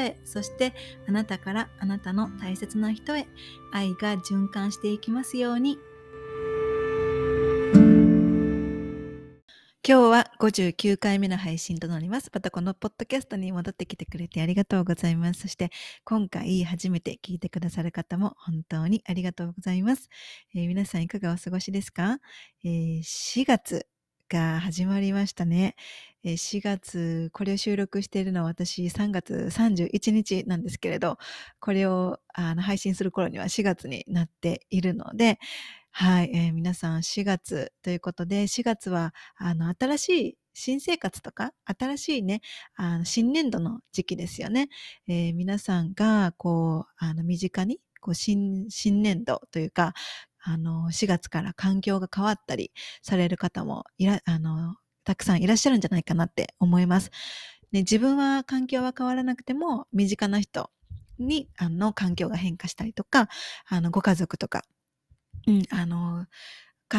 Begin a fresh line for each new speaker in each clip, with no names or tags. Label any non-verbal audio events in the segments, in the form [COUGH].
へそしてあなたからあなたの大切な人へ愛が循環していきますように今日は59回目の配信となります。またこのポッドキャストに戻ってきてくれてありがとうございます。そして今回初めて聞いてくださる方も本当にありがとうございます。えー、皆さんいかがお過ごしですか、えー、4月が始まりましたね。え、4月、これを収録しているのは私3月31日なんですけれど、これを配信する頃には4月になっているので、はい、えー、皆さん4月ということで、4月は、新しい新生活とか、新しいね、新年度の時期ですよね。えー、皆さんが、こう、身近に、新、新年度というか、あの、4月から環境が変わったりされる方もいら、あの、たくさんいらっしゃるんじゃないかなって思います。ね、自分は環境は変わらなくても、身近な人に、あの、環境が変化したりとか、あの、ご家族とか、うん、あの、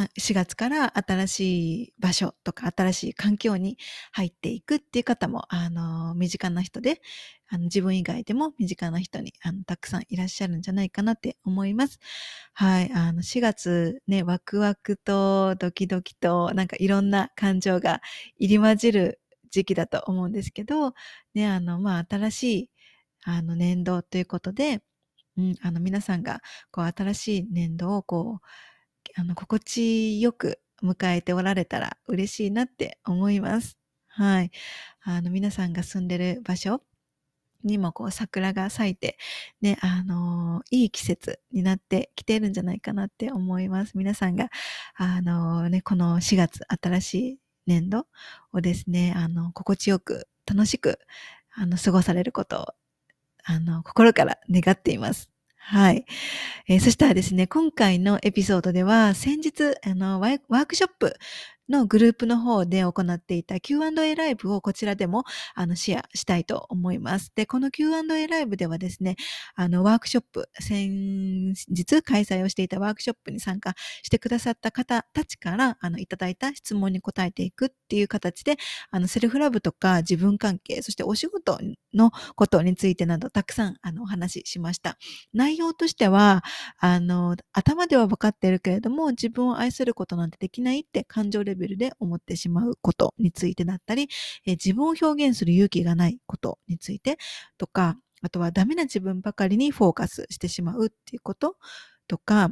4月から新しい場所とか新しい環境に入っていくっていう方も、あの、身近な人で、あの自分以外でも身近な人にあのたくさんいらっしゃるんじゃないかなって思います。はい。あの、4月ね、ワクワクとドキドキとなんかいろんな感情が入り混じる時期だと思うんですけど、ね、あの、まあ、新しいあの年度ということで、うん、あの皆さんがこう新しい年度をこう、あの心地よく迎えておられたら嬉しいなって思います。はい。あの皆さんが住んでる場所にもこう桜が咲いて、ね、あのー、いい季節になってきてるんじゃないかなって思います。皆さんが、あのー、ね、この4月新しい年度をですね、あの、心地よく楽しく、あの、過ごされることをあの、心から願っています。はい。えー、そしたらですね、今回のエピソードでは、先日、あの、ワークショップのグループの方で行っていた Q&A ライブをこちらでもあのシェアしたいと思います。で、この Q&A ライブではですね、あのワークショップ、先日開催をしていたワークショップに参加してくださった方たちからあのいただいた質問に答えていくっていう形で、あのセルフラブとか自分関係、そしてお仕事のことについてなどたくさんあのお話ししました。内容としては、あの、頭では分かっているけれども、自分を愛することなんてできないって感情でレベルで思ってしまうことについてだったり、え自分を表現する勇気がないことについてとか、あとはダメな自分ばかりにフォーカスしてしまうっていうこととか、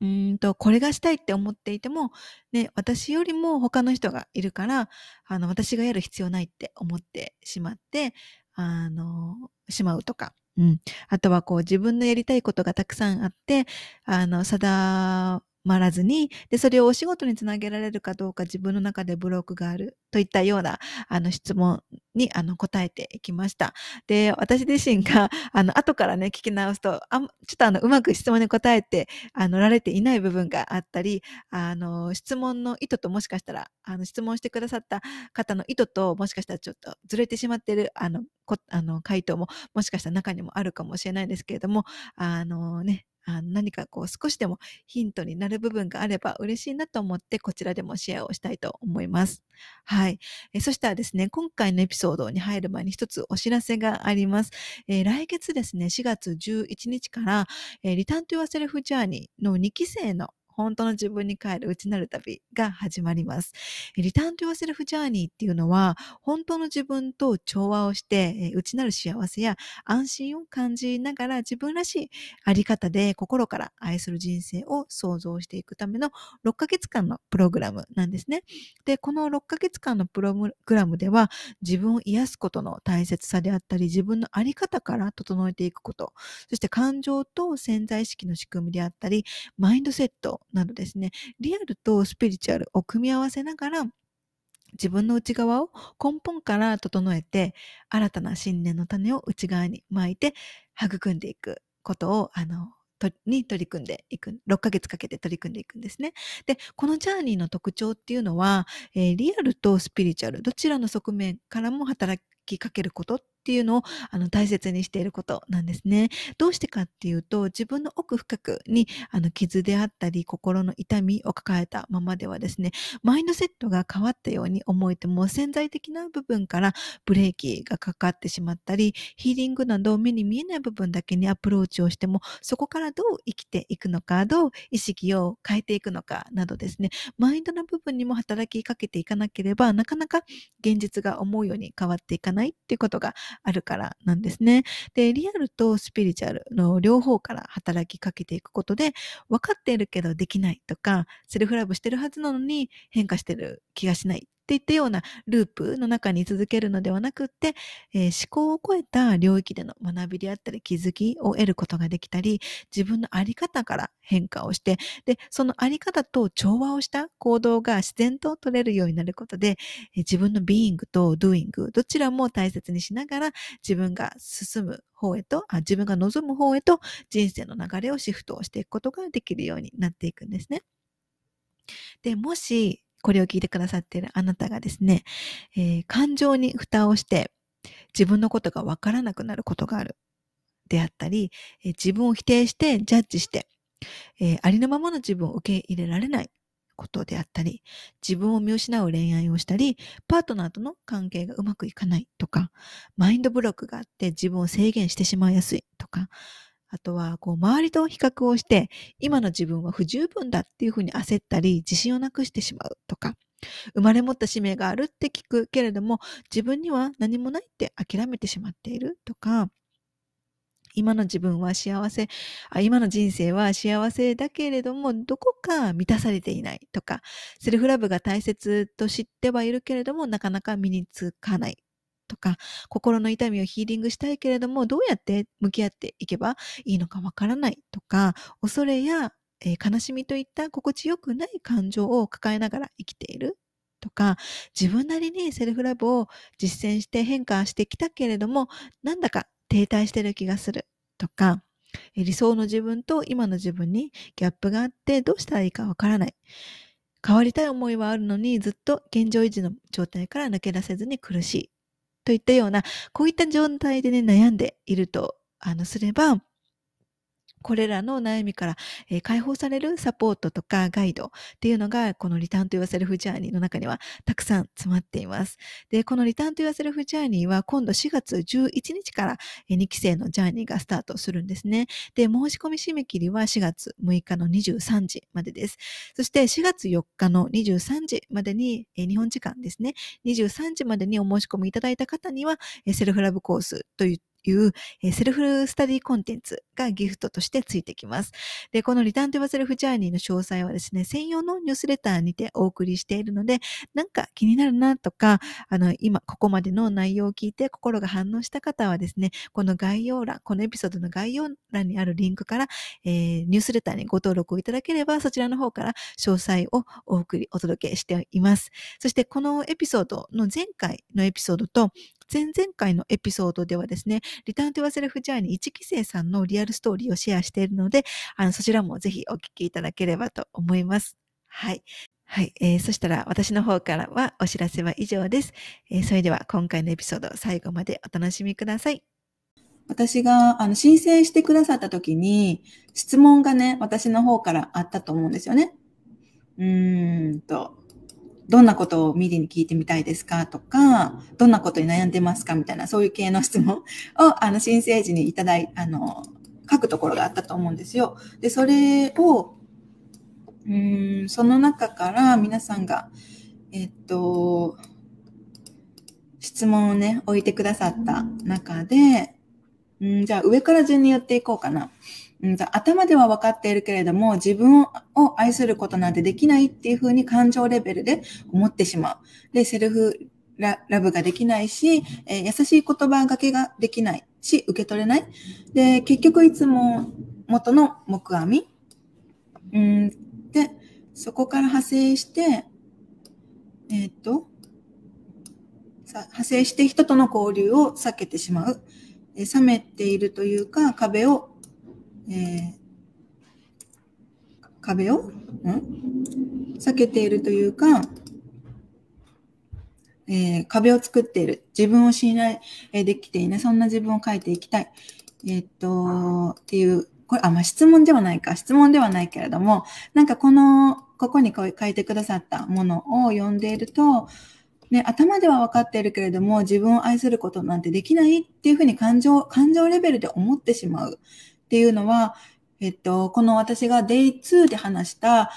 うんと、これがしたいって思っていても、ね、私よりも他の人がいるから、あの、私がやる必要ないって思ってしまって、あの、しまうとか。うん。あとはこう自分のやりたいことがたくさんあって、あの、定まらずに、で、それをお仕事につなげられるかどうか自分の中でブロックがあるといったような、あの、質問に、あの、答えていきました。で、私自身が、[LAUGHS] あの、後からね、聞き直すと、あちょっとあの、うまく質問に答えて、あの、られていない部分があったり、あの、質問の意図ともしかしたら、あの、質問してくださった方の意図と、もしかしたらちょっとずれてしまってる、あの、こあの回答も、もしかしたら中にもあるかもしれないですけれども、あのね、あ何かこう少しでもヒントになる部分があれば嬉しいなと思ってこちらでもシェアをしたいと思います。はい。えそしたらですね、今回のエピソードに入る前に一つお知らせがあります。えー、来月ですね、4月11日から、えー、リターントゥアセルフジャーニーの2期生の本当の自分に帰る内なる旅が始まります。リターントゥアセルフジャーニーっていうのは、本当の自分と調和をして、内なる幸せや安心を感じながら自分らしいあり方で心から愛する人生を創造していくための6ヶ月間のプログラムなんですね。で、この6ヶ月間のプログラムでは、自分を癒すことの大切さであったり、自分のあり方から整えていくこと、そして感情と潜在意識の仕組みであったり、マインドセットなどですね、リアルとスピリチュアルを組み合わせながら、自分の内側を根本から整えて、新たな信念の種を内側に巻いて育んでいくことを、あの、に取り組んでいく、6ヶ月かけて取り組んでいくんですね。で、このジャーニーの特徴っていうのは、えー、リアルとスピリチュアル、どちらの側面からも働きかけることっっていうのをあの大切にしていることなんですね。どうしてかっていうと、自分の奥深くにあの傷であったり、心の痛みを抱えたままではですね、マインドセットが変わったように思えても潜在的な部分からブレーキがかかってしまったり、ヒーリングなど目に見えない部分だけにアプローチをしても、そこからどう生きていくのか、どう意識を変えていくのかなどですね、マインドの部分にも働きかけていかなければ、なかなか現実が思うように変わっていかないっていうことがあるからなんですね。で、リアルとスピリチュアルの両方から働きかけていくことで、分かっているけどできないとか、セルフラブしてるはずなのに変化してる気がしないっていったようなループの中に続けるのではなくって、えー、思考を超えた領域での学びであったり気づきを得ることができたり、自分のあり方から変化をして、で、そのあり方と調和をした行動が自然と取れるようになることで、えー、自分のビーイングとドゥイング、どちらも大切にしながら自分が進む方へとあ、自分が望む方へと人生の流れをシフトをしていくことができるようになっていくんですね。で、もし、これを聞いてくださっているあなたがですね、えー、感情に蓋をして自分のことがわからなくなることがある。であったり、えー、自分を否定してジャッジして、えー、ありのままの自分を受け入れられない。ことであったり、自分を見失う恋愛をしたり、パートナーとの関係がうまくいかないとか、マインドブロックがあって自分を制限してしまいやすいとか、あとは、こう、周りと比較をして、今の自分は不十分だっていうふうに焦ったり、自信をなくしてしまうとか、生まれ持った使命があるって聞くけれども、自分には何もないって諦めてしまっているとか、今の自分は幸せあ、今の人生は幸せだけれども、どこか満たされていないとか、セルフラブが大切と知ってはいるけれども、なかなか身につかないとか、心の痛みをヒーリングしたいけれども、どうやって向き合っていけばいいのかわからないとか、恐れや、えー、悲しみといった心地よくない感情を抱えながら生きているとか、自分なりにセルフラブを実践して変化してきたけれども、なんだか停滞してる気がするとか、理想の自分と今の自分にギャップがあってどうしたらいいかわからない。変わりたい思いはあるのにずっと現状維持の状態から抜け出せずに苦しい。といったような、こういった状態でね、悩んでいると、あの、すれば、これらの悩みから、えー、解放されるサポートとかガイドっていうのが、このリターンと言わせるフジャーニーの中にはたくさん詰まっています。で、このリターンと言わせるフジャーニーは今度4月11日から、2期生のジャーニーがスタートするんですね。で、申し込み締め切りは4月6日の23時までです。そして4月4日の23時までに、えー、日本時間ですね、23時までにお申し込みいただいた方には、え、セルフラブコースといういう、えセルフスタディコンテンツがギフトとしてついてきます。で、このリターンとバセルフジャーニーの詳細はですね、専用のニュースレターにてお送りしているので、なんか気になるなとか、あの、今、ここまでの内容を聞いて心が反応した方はですね、この概要欄、このエピソードの概要欄にあるリンクから、えー、ニュースレターにご登録をいただければ、そちらの方から詳細をお送り、お届けしています。そして、このエピソードの前回のエピソードと、前々回のエピソードではですね、リターントゥワセルフジャーニー1期生さんのリアルストーリーをシェアしているので、あの、そちらもぜひお聞きいただければと思います。はい。はい。えー、そしたら私の方からはお知らせは以上です。えー、それでは今回のエピソード最後までお楽しみください。
私があの申請してくださった時に質問がね、私の方からあったと思うんですよね。うーんと、どんなことをミリに聞いてみたいですかとか、どんなことに悩んでますかみたいな、そういう系の質問を、[LAUGHS] あの、申請時にいただい、あの、書くところがあったと思うんですよ。で、それを、うん、その中から皆さんが、えっと、質問をね、置いてくださった中で、うん、じゃあ上から順に言っていこうかな。うん、頭では分かっているけれども、自分を愛することなんてできないっていうふうに感情レベルで思ってしまう。で、セルフラブができないし、えー、優しい言葉がけができないし、受け取れない。で、結局いつも元の木阿弥。うん、で、そこから派生して、えっ、と、派生して人との交流を避けてしまう。冷めているというか、壁を、えー、壁を、ん？避けているというか、えー、壁を作っている。自分を信頼できていない。そんな自分を書いていきたい。えー、っと、っていう、これ、あ、まあ、質問ではないか。質問ではないけれども、なんかこの、ここに書いてくださったものを読んでいると、ね、頭では分かっているけれども、自分を愛することなんてできないっていうふうに感情、感情レベルで思ってしまうっていうのは、えっと、この私が Day2 で話した、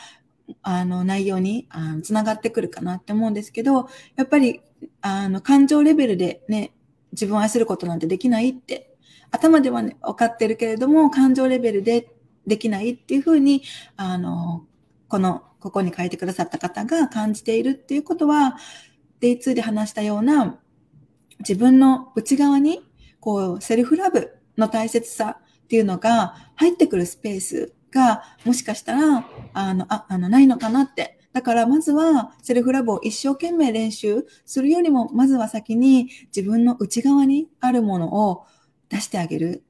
あの、内容に、あの、つながってくるかなって思うんですけど、やっぱり、あの、感情レベルでね、自分を愛することなんてできないって、頭ではね、分かってるけれども、感情レベルでできないっていうふうに、あの、この、ここに書いてくださった方が感じているっていうことは、Day2 で話したような自分の内側にこうセルフラブの大切さっていうのが入ってくるスペースがもしかしたらあのああのないのかなって。だからまずはセルフラブを一生懸命練習するよりもまずは先に自分の内側にあるものを出してあげる。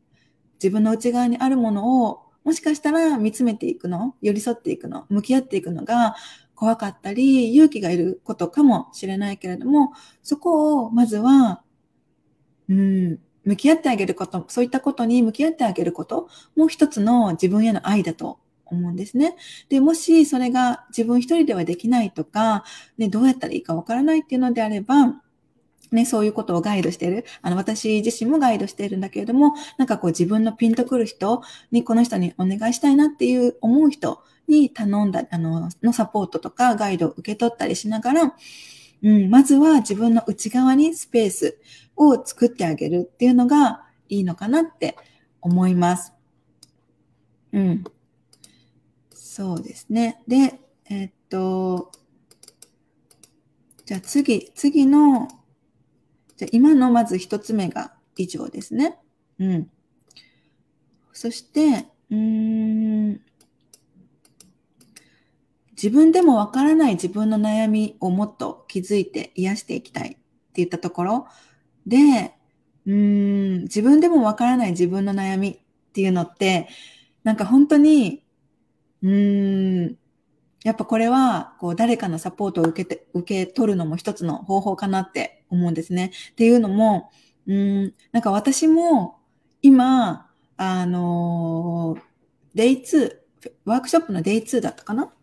自分の内側にあるものをもしかしたら見つめていくの、寄り添っていくの、向き合っていくのが怖かったり、勇気がいることかもしれないけれども、そこをまずは、うん、向き合ってあげること、そういったことに向き合ってあげること、も一つの自分への愛だと思うんですね。で、もしそれが自分一人ではできないとか、ね、どうやったらいいかわからないっていうのであれば、ね、そういうことをガイドしている。あの、私自身もガイドしているんだけれども、なんかこう自分のピンとくる人に、この人にお願いしたいなっていう思う人に頼んだ、あの、のサポートとかガイドを受け取ったりしながら、うん、まずは自分の内側にスペースを作ってあげるっていうのがいいのかなって思います。うん。そうですね。で、えっと、じゃあ次、次の、じゃあ今のまず一つ目が以上ですね。うん。そして、うん、自分でもわからない自分の悩みをもっと気づいて癒していきたいって言ったところで、うん、自分でもわからない自分の悩みっていうのって、なんか本当に、うん、やっぱこれは、こう、誰かのサポートを受けて、受け取るのも一つの方法かなって思うんですね。っていうのも、うん、なんか私も、今、あの、デイ2、ワークショップのデイ2だったかな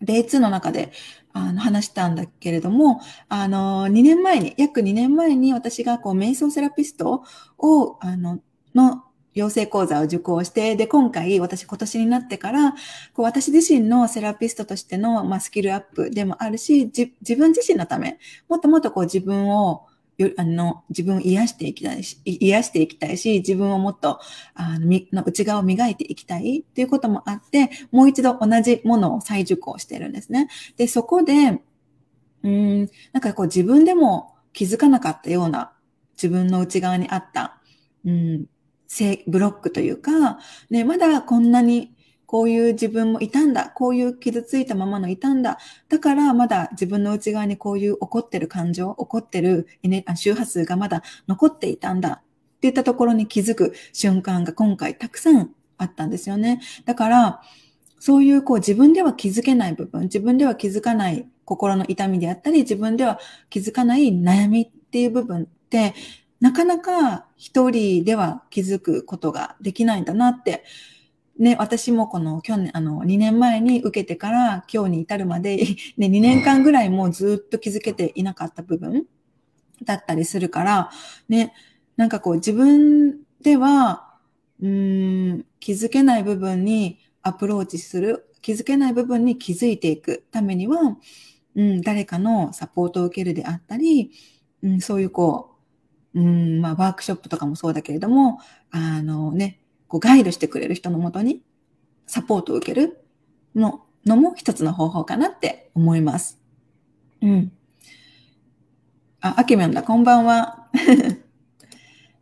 デイ2の中であの話したんだけれども、あの、2年前に、約2年前に私がこう、瞑想セラピストを、あの、の養成講座を受講して、で、今回、私今年になってから、こう私自身のセラピストとしての、まあ、スキルアップでもあるし、自分自身のため、もっともっとこう自分をあの、自分を癒していきたいし、癒していきたいし、自分をもっと、あの、の内側を磨いていきたいっていうこともあって、もう一度同じものを再受講してるんですね。で、そこで、うん、なんかこう自分でも気づかなかったような自分の内側にあった、うん、ブロックというか、ね、まだこんなにこういう自分もいたんだ。こういう傷ついたままのいたんだ。だからまだ自分の内側にこういう怒ってる感情、怒ってる周波数がまだ残っていたんだ。っていったところに気づく瞬間が今回たくさんあったんですよね。だから、そういうこう自分では気づけない部分、自分では気づかない心の痛みであったり、自分では気づかない悩みっていう部分って、なかなか一人では気づくことができないんだなってね、私もこの去年、あの、2年前に受けてから今日に至るまで、[LAUGHS] ね、2年間ぐらいもうずっと気づけていなかった部分だったりするから、ね、なんかこう自分では、うん、気づけない部分にアプローチする、気づけない部分に気づいていくためには、うん、誰かのサポートを受けるであったり、うん、そういうこう、うん、まあ、ワークショップとかもそうだけれども、あのね、こうガイドしてくれる人のもとにサポートを受けるののも一つの方法かなって思います。うん。あ、あけみょんだ、こんばんは。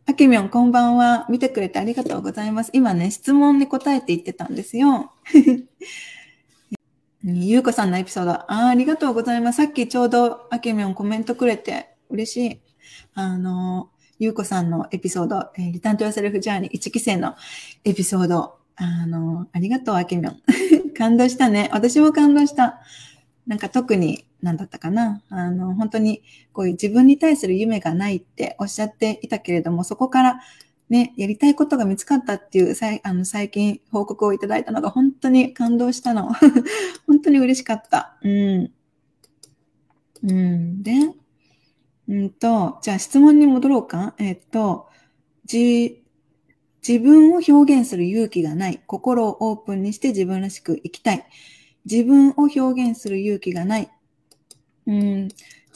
あけみょん、こんばんは。見てくれてありがとうございます。今ね、質問に答えて言ってたんですよ。[LAUGHS] ゆうこさんのエピソードあ、ありがとうございます。さっきちょうどあけみょんコメントくれて、嬉しい。あの、ゆうこさんのエピソード、えー、リターントゥアセルフジャーニー1期生のエピソード、あの、ありがとう、あけみょん。[LAUGHS] 感動したね。私も感動した。なんか特に、何だったかな。あの、本当に、こういう自分に対する夢がないっておっしゃっていたけれども、そこからね、やりたいことが見つかったっていう、さいあの最近報告をいただいたのが本当に感動したの。[LAUGHS] 本当に嬉しかった。うん。うん。で、うんと、じゃあ質問に戻ろうか。えっと、じ、自分を表現する勇気がない。心をオープンにして自分らしく生きたい。自分を表現する勇気がない。うん、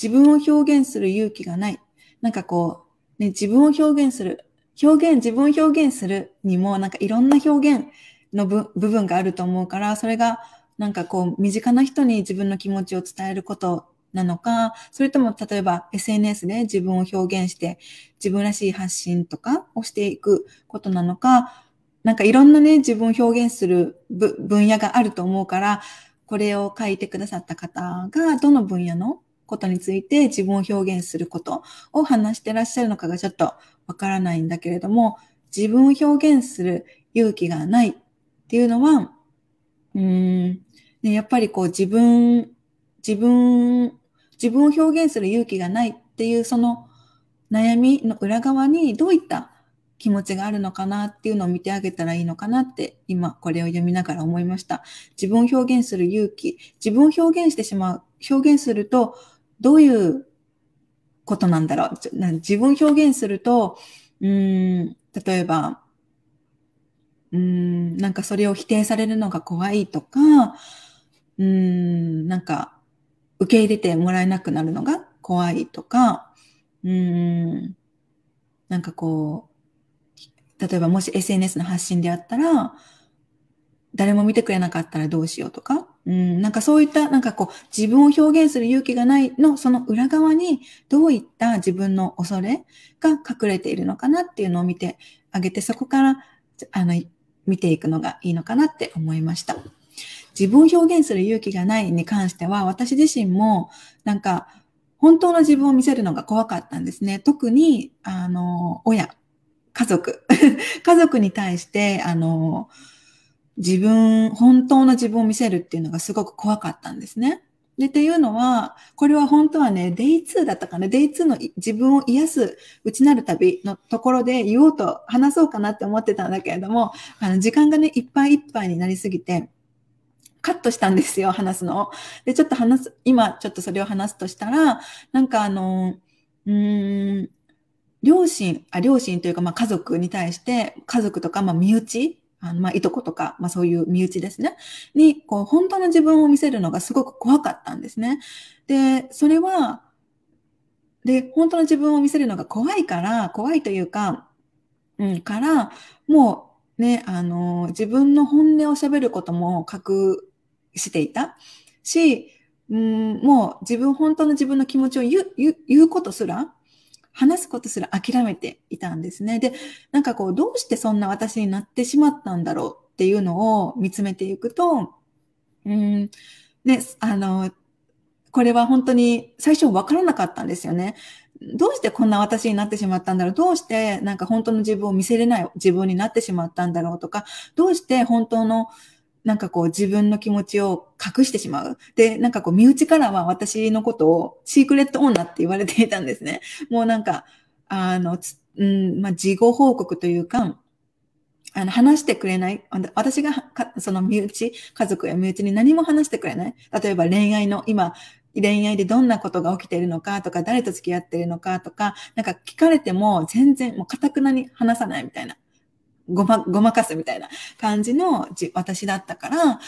自分を表現する勇気がない。なんかこう、ね、自分を表現する。表現、自分を表現するにも、なんかいろんな表現の部分があると思うから、それが、なんかこう、身近な人に自分の気持ちを伝えることなのか、それとも例えば SNS で自分を表現して自分らしい発信とかをしていくことなのか、なんかいろんなね、自分を表現する分野があると思うから、これを書いてくださった方がどの分野のことについて自分を表現することを話してらっしゃるのかがちょっとわからないんだけれども、自分を表現する勇気がないっていうのは、うーん、ね、やっぱりこう自分、自分自分を表現する勇気がないっていうその悩みの裏側にどういった気持ちがあるのかなっていうのを見てあげたらいいのかなって今これを読みながら思いました。自分を表現する勇気、自分を表現してしまう、表現するとどういうことなんだろう。自分を表現すると、うん、例えば、うん、なんかそれを否定されるのが怖いとか、うん、なんか受け入れてもらえなくなるのが怖いとか、うん、なんかこう、例えばもし SNS の発信であったら、誰も見てくれなかったらどうしようとか、うん、なんかそういった、なんかこう、自分を表現する勇気がないの、その裏側に、どういった自分の恐れが隠れているのかなっていうのを見てあげて、そこから、あの、見ていくのがいいのかなって思いました。自分を表現する勇気がないに関しては、私自身も、なんか、本当の自分を見せるのが怖かったんですね。特に、あの、親、家族、[LAUGHS] 家族に対して、あの、自分、本当の自分を見せるっていうのがすごく怖かったんですね。で、っていうのは、これは本当はね、デイ2だったかな。デイ2の自分を癒す内なる旅のところで言おうと話そうかなって思ってたんだけれども、あの、時間がね、いっぱいいっぱいになりすぎて、カットしたんですよ、話すの。で、ちょっと話す、今ちょっとそれを話すとしたら、なんかあの、うーん、両親、あ、両親というか、まあ家族に対して、家族とか、まあ身内、あのまあいとことか、まあそういう身内ですね。に、こう、本当の自分を見せるのがすごく怖かったんですね。で、それは、で、本当の自分を見せるのが怖いから、怖いというか、うん、から、もうね、あの、自分の本音を喋ることも隠していたし、うん、もう自分、本当の自分の気持ちを言う、言うことすら、話すことすら諦めていたんですね。で、なんかこう、どうしてそんな私になってしまったんだろうっていうのを見つめていくと、うん、ね、あの、これは本当に最初わからなかったんですよね。どうしてこんな私になってしまったんだろう？どうしてなんか本当の自分を見せれない自分になってしまったんだろうとか、どうして本当のなんかこう自分の気持ちを隠してしまう。で、なんかこう身内からは私のことをシークレット女って言われていたんですね。もうなんか、あの、うん、まあ、事後報告というか、あの、話してくれない。私がその身内、家族や身内に何も話してくれない。例えば恋愛の、今、恋愛でどんなことが起きているのかとか、誰と付き合っているのかとか、なんか聞かれても全然もう堅くなに話さないみたいな。ごま、ごまかすみたいな感じの私だったから、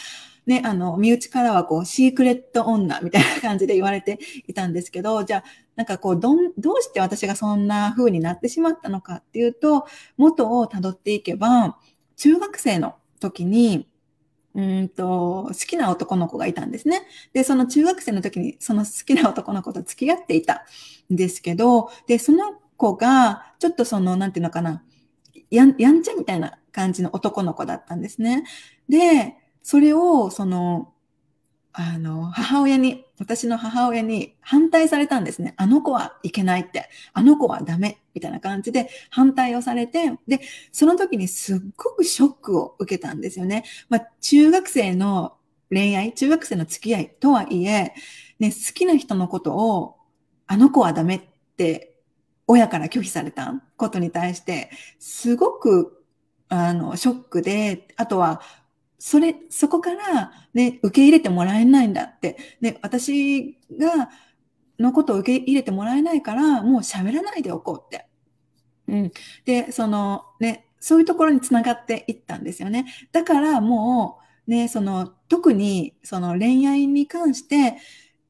ね、あの、身内からはこう、シークレット女みたいな感じで言われていたんですけど、じゃあ、なんかこう、どん、どうして私がそんな風になってしまったのかっていうと、元を辿っていけば、中学生の時に、うんと、好きな男の子がいたんですね。で、その中学生の時に、その好きな男の子と付き合っていたんですけど、で、その子が、ちょっとその、なんていうのかな、やん、やんちゃみたいな感じの男の子だったんですね。で、それを、その、あの、母親に私の母親に反対されたんですね。あの子はいけないって。あの子はダメ。みたいな感じで反対をされて、で、その時にすっごくショックを受けたんですよね。まあ、中学生の恋愛、中学生の付き合いとはいえ、ね、好きな人のことを、あの子はダメって親から拒否されたことに対して、すごく、あの、ショックで、あとは、それ、そこからね、受け入れてもらえないんだって、ね、私が、のことを受け入れてもらえないから、もう喋らないでおこうって。うん。で、その、ね、そういうところにつながっていったんですよね。だからもう、ね、その、特に、その恋愛に関して、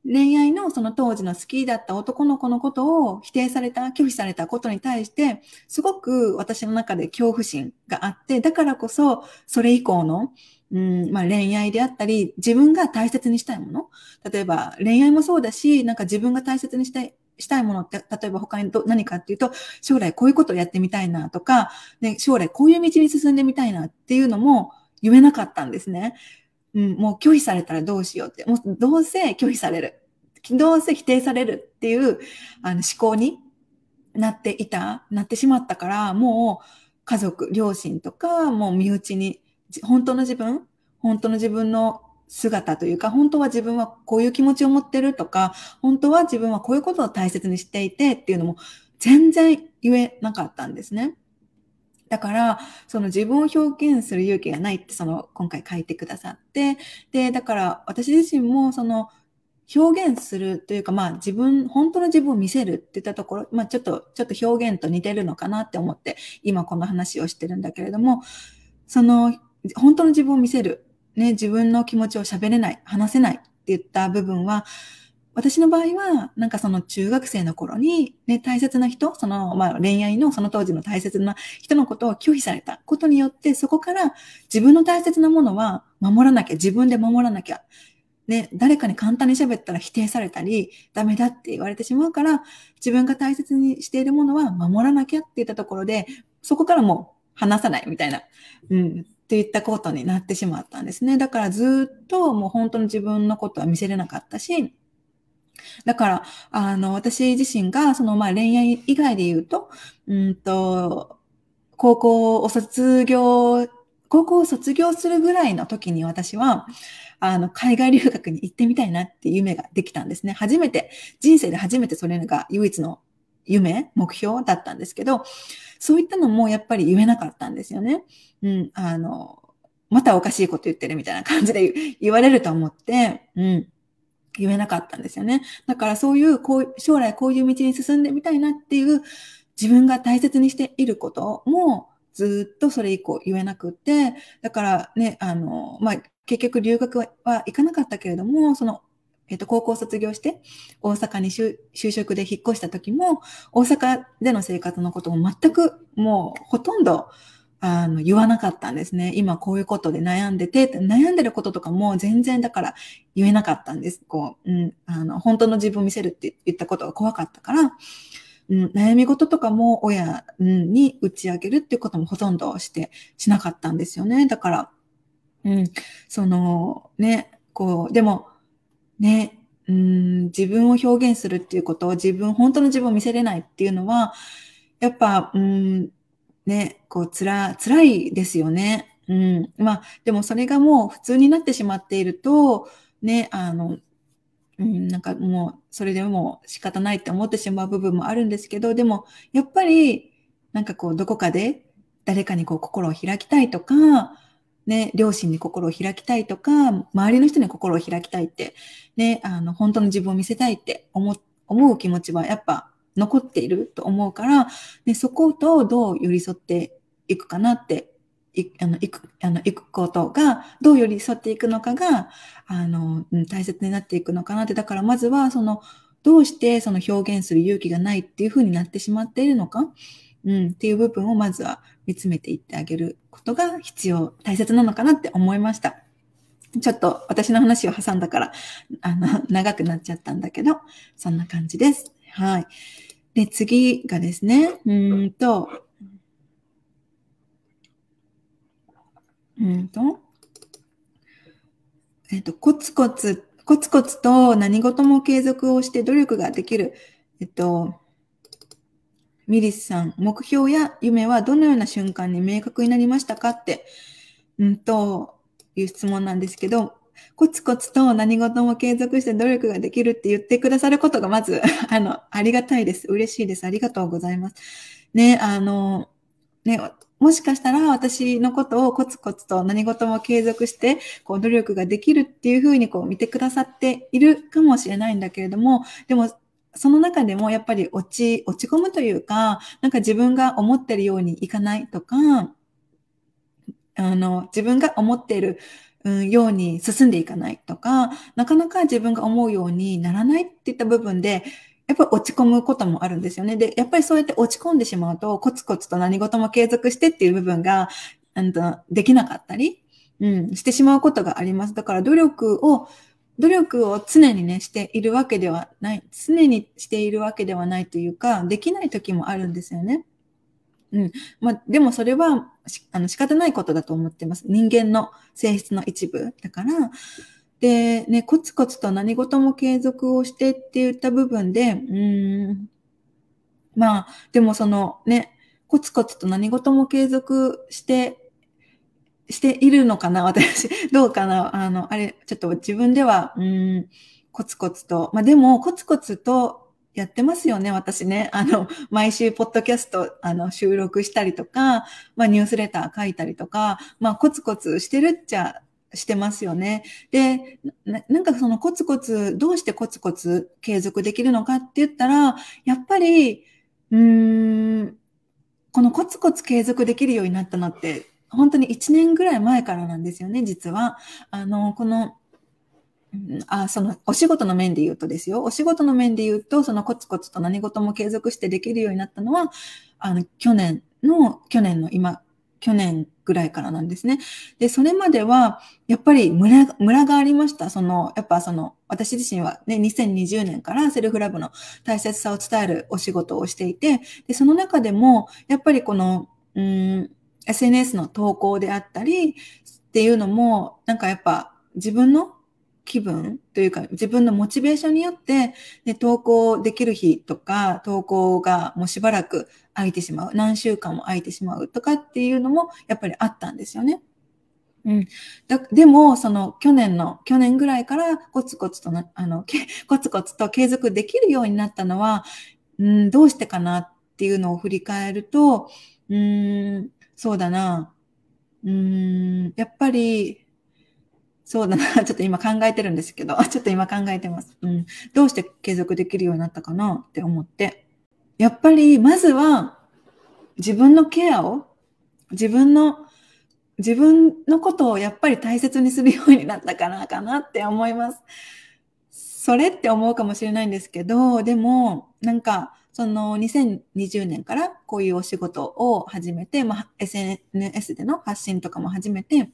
恋愛のその当時の好きだった男の子のことを否定された、拒否されたことに対して、すごく私の中で恐怖心があって、だからこそ、それ以降の、うんまあ、恋愛であったり、自分が大切にしたいもの。例えば、恋愛もそうだし、なんか自分が大切にしたい、したいものって、例えば他にど何かっていうと、将来こういうことをやってみたいなとか、ね、将来こういう道に進んでみたいなっていうのも言えなかったんですね。うん、もう拒否されたらどうしようって。もうどうせ拒否される。どうせ否定されるっていうあの思考になっていた、なってしまったから、もう家族、両親とか、もう身内に、本当の自分、本当の自分の姿というか、本当は自分はこういう気持ちを持ってるとか、本当は自分はこういうことを大切にしていてっていうのも全然言えなかったんですね。だから、その自分を表現する勇気がないって、その今回書いてくださって、で、だから私自身もその表現するというか、まあ自分、本当の自分を見せるって言ったところ、まあちょっと、ちょっと表現と似てるのかなって思って、今この話をしてるんだけれども、その、本当の自分を見せる、ね、自分の気持ちを喋れない、話せないって言った部分は、私の場合は、なんかその中学生の頃に、ね、大切な人、その、まあ恋愛のその当時の大切な人のことを拒否されたことによって、そこから自分の大切なものは守らなきゃ、自分で守らなきゃ、ね、誰かに簡単に喋ったら否定されたり、ダメだって言われてしまうから、自分が大切にしているものは守らなきゃって言ったところで、そこからもう話さないみたいな、うん、って言ったことになってしまったんですね。だからずっともう本当の自分のことは見せれなかったし、だから、あの、私自身が、その、まあ、恋愛以外で言うと、うんと、高校を卒業、高校を卒業するぐらいの時に私は、あの、海外留学に行ってみたいなっていう夢ができたんですね。初めて、人生で初めてそれが唯一の夢、目標だったんですけど、そういったのもやっぱり言えなかったんですよね。うん、あの、またおかしいこと言ってるみたいな感じで言われると思って、うん、言えなかったんですよね。だからそういう、こう、将来こういう道に進んでみたいなっていう自分が大切にしていることもずっとそれ以降言えなくって、だからね、あの、まあ、結局留学は行かなかったけれども、その、えっ、と、高校卒業して、大阪に就職で引っ越した時も、大阪での生活のことも全く、もう、ほとんど、あの、言わなかったんですね。今こういうことで悩んでて、悩んでることとかも全然だから言えなかったんです。こう、うん、あの、本当の自分を見せるって言ったことが怖かったから、うん、悩み事とかも親に打ち明けるっていうこともほとんどして、しなかったんですよね。だから、うん、その、ね、こう、でも、ね、うん、自分を表現するっていうことを自分、本当の自分を見せれないっていうのは、やっぱ、うん、ね、こう、つら、辛いですよね。うん。まあ、でもそれがもう普通になってしまっていると、ね、あの、うん、なんかもう、それでも仕方ないって思ってしまう部分もあるんですけど、でも、やっぱり、なんかこう、どこかで誰かにこう、心を開きたいとか、ね、両親に心を開きたいとか、周りの人に心を開きたいって、ね、あの、本当の自分を見せたいって思、思う気持ちはやっぱ残っていると思うから、ね、そことどう寄り添っていくかなって、いあの、いく、あの、いくことが、どう寄り添っていくのかが、あの、大切になっていくのかなって、だからまずは、その、どうしてその表現する勇気がないっていう風になってしまっているのか、うん、っていう部分をまずは見つめていってあげることが必要、大切なのかなって思いました。ちょっと私の話を挟んだから、あの、長くなっちゃったんだけど、そんな感じです。はい。で、次がですね、うんと、うんと、えっ、と、コツコツ、コツコツと何事も継続をして努力ができる。えっと、ミリスさん、目標や夢はどのような瞬間に明確になりましたかって、うんと、いう質問なんですけど、コツコツと何事も継続して努力ができるって言ってくださることがまず、[LAUGHS] あの、ありがたいです。嬉しいです。ありがとうございます。ね、あの、ね、もしかしたら私のことをコツコツと何事も継続して、こう努力ができるっていうふうにこう見てくださっているかもしれないんだけれども、でもその中でもやっぱり落ち、落ち込むというか、なんか自分が思ってるようにいかないとか、あの、自分が思っている、うん、ように進んでいかないとか、なかなか自分が思うようにならないっていった部分で、やっぱり落ち込むこともあるんですよね。で、やっぱりそうやって落ち込んでしまうと、コツコツと何事も継続してっていう部分が、んと、できなかったり、うん、してしまうことがあります。だから努力を、努力を常にね、しているわけではない。常にしているわけではないというか、できない時もあるんですよね。うん。まあ、でもそれは、あの、仕方ないことだと思ってます。人間の性質の一部。だから、で、ね、コツコツと何事も継続をしてって言った部分で、うん、まあ、でもそのね、コツコツと何事も継続して、しているのかな私、[LAUGHS] どうかなあの、あれ、ちょっと自分では、うん、コツコツと、まあでも、コツコツとやってますよね、私ね。あの、毎週、ポッドキャスト、あの、収録したりとか、まあ、ニュースレター書いたりとか、まあ、コツコツしてるっちゃしてますよね。でな、なんかそのコツコツ、どうしてコツコツ継続できるのかって言ったら、やっぱり、うーん、このコツコツ継続できるようになったのって、本当に1年ぐらい前からなんですよね、実は。あの、この、あそのお仕事の面で言うとですよ。お仕事の面で言うと、そのコツコツと何事も継続してできるようになったのは、あの、去年の、去年の今、去年ぐらいからなんですね。で、それまでは、やっぱりムラムラがありました。その、やっぱその、私自身はね、2020年からセルフラブの大切さを伝えるお仕事をしていて、で、その中でも、やっぱりこの、うん、SNS の投稿であったりっていうのも、なんかやっぱ自分の気分というか自分のモチベーションによって、ね、投稿できる日とか投稿がもうしばらく空いてしまう何週間も空いてしまうとかっていうのもやっぱりあったんですよね。うん。だでも、その去年の、去年ぐらいからコツコツとな、あの、コツコツと継続できるようになったのは、うん、どうしてかなっていうのを振り返ると、うん、そうだな。うん、やっぱり、そうだな。ちょっと今考えてるんですけど、[LAUGHS] ちょっと今考えてます。うん。どうして継続できるようになったかなって思って。やっぱり、まずは、自分のケアを、自分の、自分のことをやっぱり大切にするようになったかな、かなって思います。それって思うかもしれないんですけど、でも、なんか、その2020年からこういうお仕事を始めて、まあ、SNS での発信とかも始めて、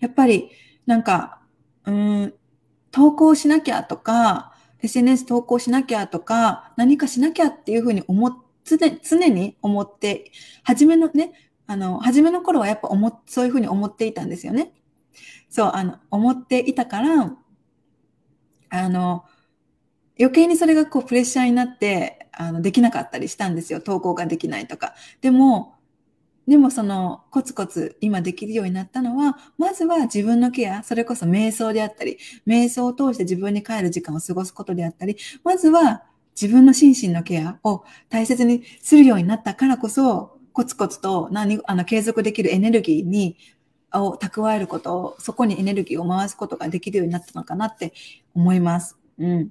やっぱりなんか、うん、投稿しなきゃとか、SNS 投稿しなきゃとか、何かしなきゃっていうふうに思っ、常常に思って、初めのね、あの、初めの頃はやっぱ思そういうふうに思っていたんですよね。そう、あの、思っていたから、あの、余計にそれがこうプレッシャーになって、あの、できなかったりしたんですよ。投稿ができないとか。でも、でもそのコツコツ今できるようになったのは、まずは自分のケア、それこそ瞑想であったり、瞑想を通して自分に帰る時間を過ごすことであったり、まずは自分の心身のケアを大切にするようになったからこそ、コツコツと何、あの、継続できるエネルギーに、を蓄えることを、そこにエネルギーを回すことができるようになったのかなって思います。うん。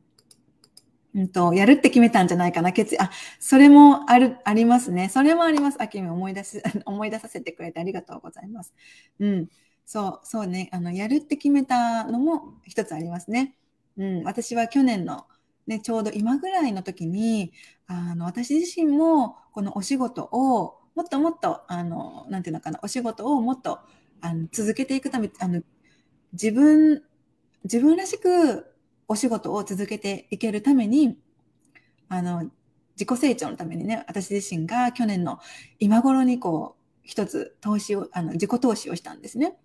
うんと、やるって決めたんじゃないかな、決意。あ、それもある、ありますね。それもあります。あきみ思い出し、[LAUGHS] 思い出させてくれてありがとうございます。うん。そう、そうね。あの、やるって決めたのも一つありますね。うん。私は去年の、ね、ちょうど今ぐらいの時に、あの、私自身も、このお仕事を、もっともっと、あの、なんていうのかな、お仕事をもっと、あの、続けていくため、あの、自分、自分らしくお仕事を続けていけるために、あの、自己成長のためにね、私自身が去年の今頃にこう、一つ投資を、あの、自己投資をしたんですね。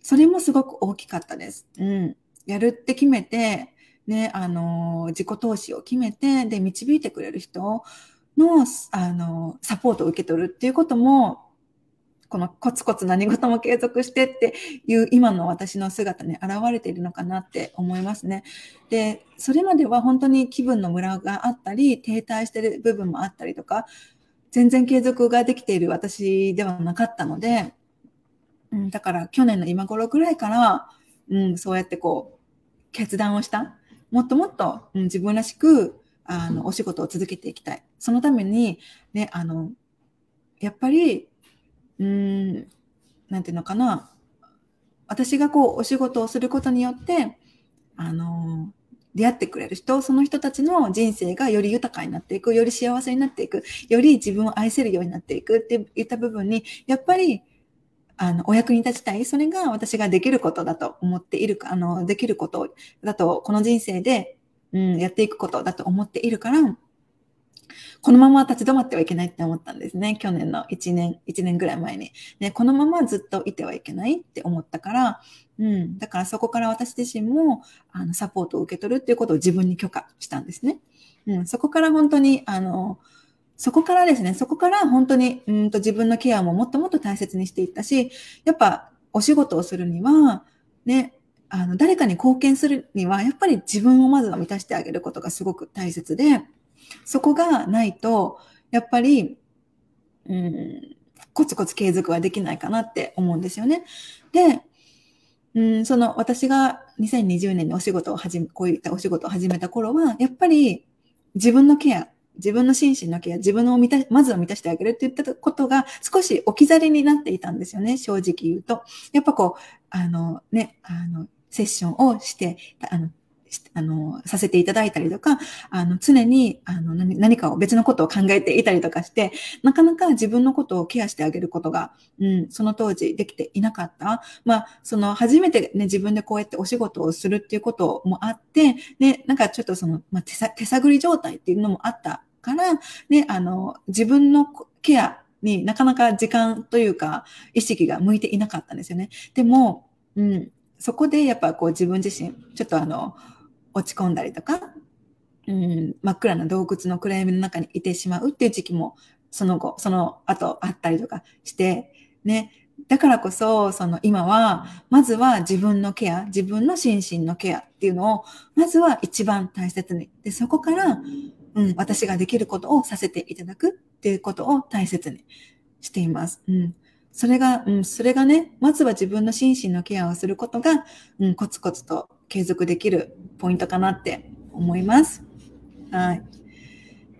それもすごく大きかったです。うん。やるって決めて、ね、あの、自己投資を決めて、で、導いてくれる人の、あの、サポートを受け取るっていうことも、このコツコツ何事も継続してっていう今の私の姿に現れているのかなって思いますね。で、それまでは本当に気分のムラがあったり、停滞してる部分もあったりとか、全然継続ができている私ではなかったので、うん、だから去年の今頃ぐらいから、うん、そうやってこう、決断をした。もっともっと、うん、自分らしく、あの、お仕事を続けていきたい。そのために、ね、あの、やっぱり、うん、なんていうのかな。私がこう、お仕事をすることによって、あの、出会ってくれる人、その人たちの人生がより豊かになっていく、より幸せになっていく、より自分を愛せるようになっていくっていった部分に、やっぱり、あの、お役に立ちたい。それが私ができることだと思っている、あの、できることだと、この人生で、うん、やっていくことだと思っているから、このまま立ち止まってはいけないって思ったんですね。去年の1年、1年ぐらい前に。ね、このままずっといてはいけないって思ったから、うん。だからそこから私自身も、あの、サポートを受け取るっていうことを自分に許可したんですね。うん。そこから本当に、あの、そこからですね、そこから本当に、うんと自分のケアももっともっと大切にしていったし、やっぱお仕事をするには、ね、あの、誰かに貢献するには、やっぱり自分をまずは満たしてあげることがすごく大切で、そこがないと、やっぱり、うん、コツコツ継続はできないかなって思うんですよね。で、うん、その私が2020年にお仕事を始め、こういったお仕事を始めた頃は、やっぱり自分のケア、自分の心身のケア、自分の満た、まずは満たしてあげるって言ったことが少し置き去りになっていたんですよね、正直言うと。やっぱこう、あのね、あの、セッションをして、あの、あの、させていただいたりとか、あの、常に、あの何、かを別のことを考えていたりとかして、なかなか自分のことをケアしてあげることが、うん、その当時できていなかった。まあ、その、初めてね、自分でこうやってお仕事をするっていうこともあって、ね、なんかちょっとその、まあ、手探り状態っていうのもあったから、ね、あの、自分のケアになかなか時間というか、意識が向いていなかったんですよね。でも、うん、そこでやっぱこう自分自身、ちょっとあの、落ち込んだりとか、うん、真っ暗な洞窟の暗闇の中にいてしまうっていう時期も、その後、その後あったりとかして、ね。だからこそ、その今は、まずは自分のケア、自分の心身のケアっていうのを、まずは一番大切に。で、そこから、うん、私ができることをさせていただくっていうことを大切にしています。うん。それが、うん、それがね、まずは自分の心身のケアをすることが、うん、コツコツと継続できるポイントかなって思います。はい。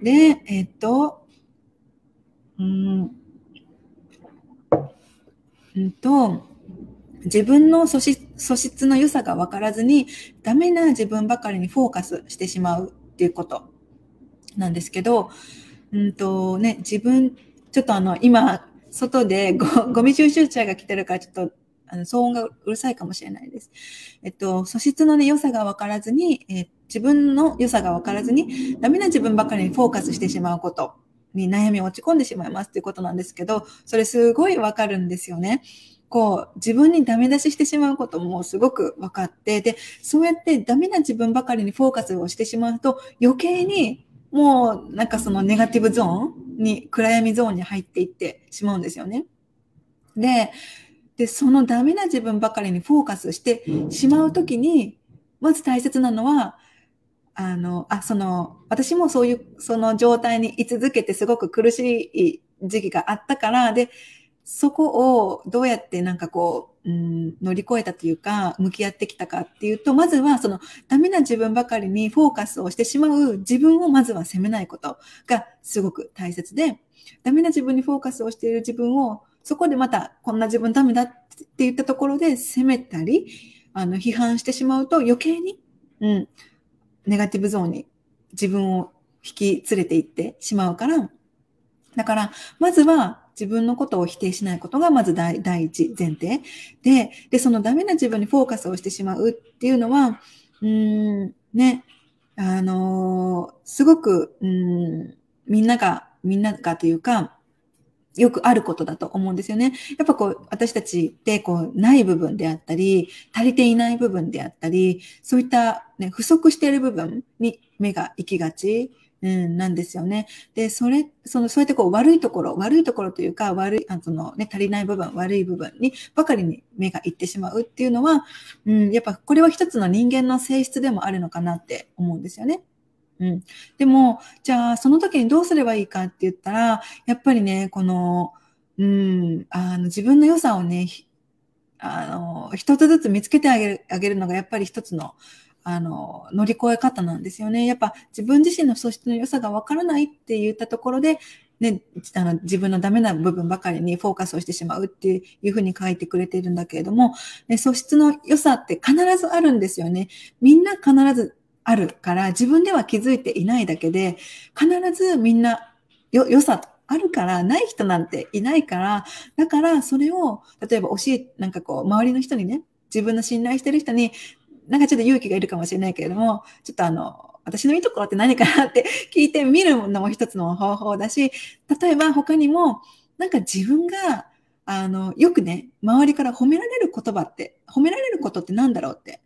で、えっと、うん、うんと、自分の素質の良さが分からずに、ダメな自分ばかりにフォーカスしてしまうっていうことなんですけど、うんとね、自分、ちょっとあの、今、外でゴゴミ収集車が来てるから、ちょっとあの、騒音がうるさいかもしれないです。えっと、素質のね、良さが分からずに、え自分の良さが分からずに、ダメな自分ばかりにフォーカスしてしまうことに悩みを落ち込んでしまいますっていうことなんですけど、それすごい分かるんですよね。こう、自分にダメ出ししてしまうこともすごく分かって、で、そうやってダメな自分ばかりにフォーカスをしてしまうと、余計にもうなんかそのネガティブゾーンに、暗闇ゾーンに入っていってしまうんですよね。で、で、そのダメな自分ばかりにフォーカスしてしまうときに、まず大切なのは、あの、あ、その、私もそういう、その状態に居続けてすごく苦しい時期があったから、で、そこをどうやってなんかこう、うん、乗り越えたというか、向き合ってきたかっていうと、まずはそのダメな自分ばかりにフォーカスをしてしまう自分をまずは責めないことがすごく大切で、ダメな自分にフォーカスをしている自分をそこでまたこんな自分ダメだって言ったところで責めたり、あの、批判してしまうと余計に、うん、ネガティブゾーンに自分を引き連れて行ってしまうから、だから、まずは自分のことを否定しないことがまず第一前提。で、で、そのダメな自分にフォーカスをしてしまうっていうのは、うん、ね、あのー、すごく、うん、みんなが、みんながというか、よくあることだと思うんですよね。やっぱこう、私たちってこう、ない部分であったり、足りていない部分であったり、そういったね、不足している部分に目が行きがち。うん、なんですよね。で、それ、その、そうやってこう悪いところ、悪いところというか、悪い、あそのね、足りない部分、悪い部分にばかりに目が行ってしまうっていうのは、うん、やっぱこれは一つの人間の性質でもあるのかなって思うんですよね。うん。でも、じゃあ、その時にどうすればいいかって言ったら、やっぱりね、この、うん、あの、自分の良さをね、あの、一つずつ見つけてあげる、あげるのがやっぱり一つの、あの、乗り越え方なんですよね。やっぱ自分自身の素質の良さがわからないって言ったところで、ね、あの自分のダメな部分ばかりにフォーカスをしてしまうっていうふうに書いてくれているんだけれども、ね、素質の良さって必ずあるんですよね。みんな必ずあるから、自分では気づいていないだけで、必ずみんなよ、良さあるから、ない人なんていないから、だからそれを、例えば教え、なんかこう、周りの人にね、自分の信頼してる人に、なんかちょっと勇気がいるかもしれないけれども、ちょっとあの、私のいいところって何かなって聞いてみるのも一つの方法だし、例えば他にも、なんか自分が、あの、よくね、周りから褒められる言葉って、褒められることって何だろうって、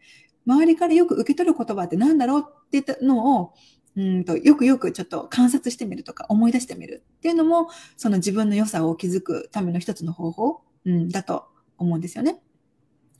周りからよく受け取る言葉って何だろうって言ったのを、うんとよくよくちょっと観察してみるとか思い出してみるっていうのも、その自分の良さを築くための一つの方法、うん、だと思うんですよね。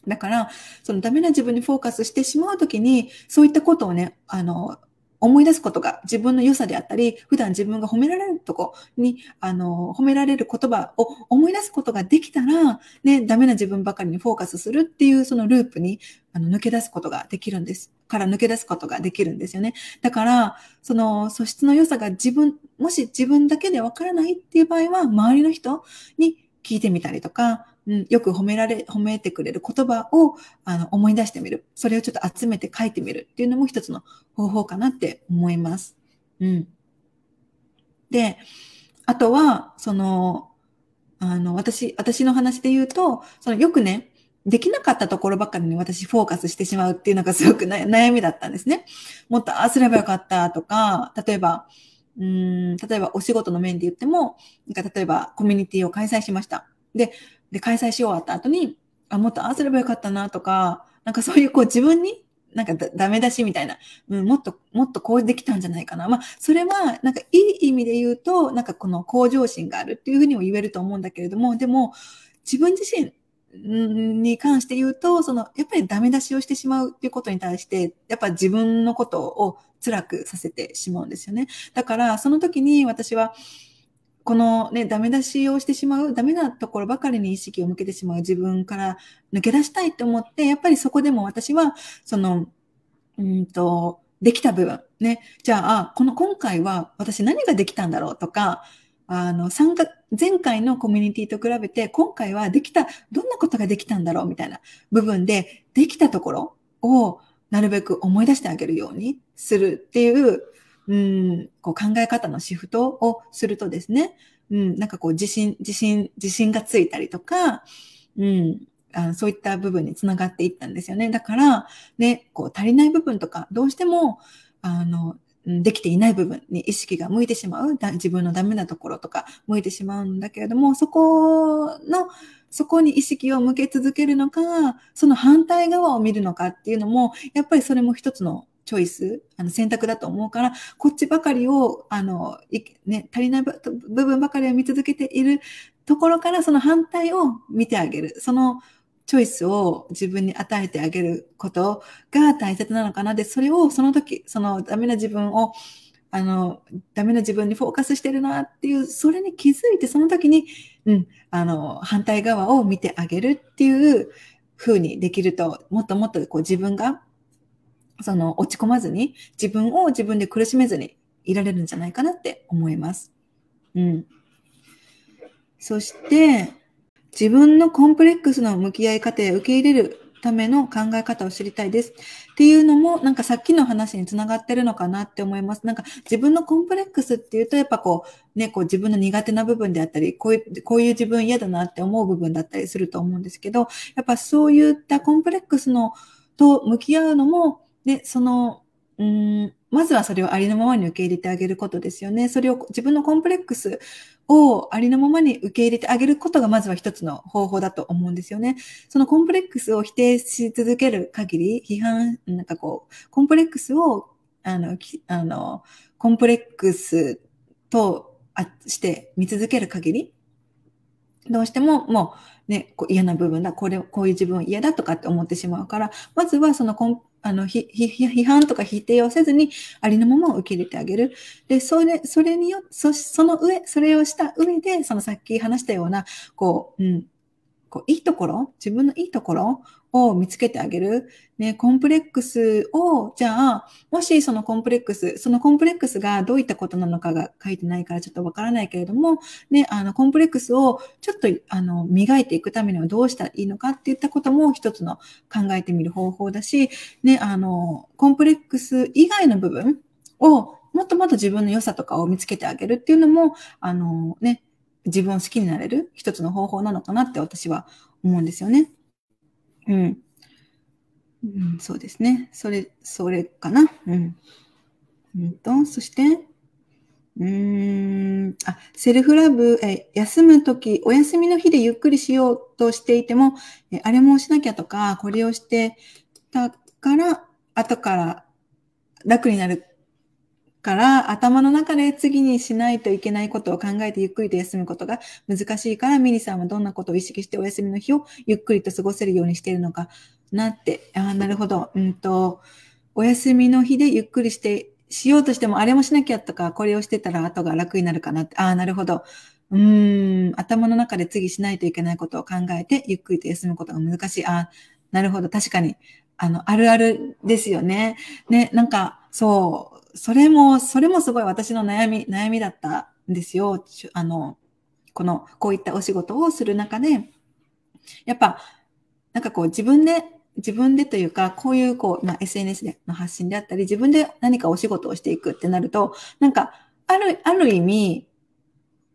だから、そのダメな自分にフォーカスしてしまうときに、そういったことをね、あの、思い出すことが自分の良さであったり、普段自分が褒められるとこに、あの、褒められる言葉を思い出すことができたら、ね、ダメな自分ばかりにフォーカスするっていうそのループにあの抜け出すことができるんです。から抜け出すことができるんですよね。だから、その素質の良さが自分、もし自分だけでわからないっていう場合は、周りの人に聞いてみたりとか、うん、よく褒められ、褒めてくれる言葉をあの思い出してみる。それをちょっと集めて書いてみるっていうのも一つの方法かなって思います。うん。で、あとは、その、あの、私、私の話で言うと、そのよくね、できなかったところばっかりに私フォーカスしてしまうっていうのがすごく悩みだったんですね。もっとああすればよかったとか、例えば、うん、例えばお仕事の面で言っても、なんか例えばコミュニティを開催しました。で、で、開催し終わった後に、あ、もっとああすればよかったなとか、なんかそういうこう自分になんかダメ出しみたいな、うん、もっと、もっとこうできたんじゃないかな。まあ、それは、なんかいい意味で言うと、なんかこの向上心があるっていうふうにも言えると思うんだけれども、でも、自分自身に関して言うと、その、やっぱりダメ出しをしてしまうっていうことに対して、やっぱ自分のことを辛くさせてしまうんですよね。だから、その時に私は、このね、ダメ出しをしてしまう、ダメなところばかりに意識を向けてしまう自分から抜け出したいと思って、やっぱりそこでも私は、その、うんと、できた部分、ね。じゃあ、この今回は私何ができたんだろうとか、あの、参加、前回のコミュニティと比べて、今回はできた、どんなことができたんだろうみたいな部分で、できたところをなるべく思い出してあげるようにするっていう、うん、こう考え方のシフトをするとですね、うん、なんかこう自信、自信、自信がついたりとか、うん、あそういった部分につながっていったんですよね。だから、ね、こう足りない部分とか、どうしても、あの、できていない部分に意識が向いてしまう、自分のダメなところとか向いてしまうんだけれども、そこの、そこに意識を向け続けるのか、その反対側を見るのかっていうのも、やっぱりそれも一つのチョイス、あの選択だと思うから、こっちばかりを、あの、ね、足りない部分ばかりを見続けているところから、その反対を見てあげる。そのチョイスを自分に与えてあげることが大切なのかな。で、それをその時、そのダメな自分を、あの、ダメな自分にフォーカスしてるなっていう、それに気づいて、その時に、うん、あの、反対側を見てあげるっていう風にできると、もっともっとこう自分がその落ち込まずに、自分を自分で苦しめずにいられるんじゃないかなって思います。うん。そして、自分のコンプレックスの向き合い方や受け入れるための考え方を知りたいです。っていうのも、なんかさっきの話につながってるのかなって思います。なんか自分のコンプレックスっていうと、やっぱこう、ね、こう自分の苦手な部分であったり、こういう、こういう自分嫌だなって思う部分だったりすると思うんですけど、やっぱそういったコンプレックスのと向き合うのも、で、その、うん、まずはそれをありのままに受け入れてあげることですよね。それを自分のコンプレックスをありのままに受け入れてあげることがまずは一つの方法だと思うんですよね。そのコンプレックスを否定し続ける限り、批判、なんかこう、コンプレックスを、あの、あの、コンプレックスとあして見続ける限り、どうしてももうね、こう嫌な部分だ、これ、こういう自分嫌だとかって思ってしまうから、まずはそのコンあの、ひ、ひ批判とか否定をせずに、ありのままを受け入れてあげる。で、それ、それによそ、その上、それをした上で、そのさっき話したような、こう、うん、こう、いいところ、自分のいいところを見つけてあげる。ね、コンプレックスを、じゃあ、もしそのコンプレックス、そのコンプレックスがどういったことなのかが書いてないからちょっとわからないけれども、ね、あの、コンプレックスをちょっと、あの、磨いていくためにはどうしたらいいのかっていったことも一つの考えてみる方法だし、ね、あの、コンプレックス以外の部分をもっともっと自分の良さとかを見つけてあげるっていうのも、あのね、自分を好きになれる一つの方法なのかなって私は思うんですよね。うん。うん、そうですね。それ、それかな。うん。うんと、そして、うーん、あ、セルフラブ、え、休むとき、お休みの日でゆっくりしようとしていても、えあれもしなきゃとか、これをしてたから、後から楽になるから頭の中で次にしないといけないことを考えてゆっくりと休むことが難しいからミリさんはどんなことを意識してお休みの日をゆっくりと過ごせるようにしているのかなって、ああ、なるほど。うんと、お休みの日でゆっくりして、しようとしてもあれもしなきゃとか、これをしてたら後が楽になるかなって、ああ、なるほど。うーん、頭の中で次しないといけないことを考えて、ゆっくりと休むことが難しい。ああ、なるほど。確かに。あの、あるあるですよね。ね、なんか、そう、それも、それもすごい私の悩み、悩みだったんですよ。あの、この、こういったお仕事をする中で、やっぱ、なんかこう自分で、自分でというか、こういうこう、まあ、SNS での発信であったり、自分で何かお仕事をしていくってなると、なんか、ある、ある意味、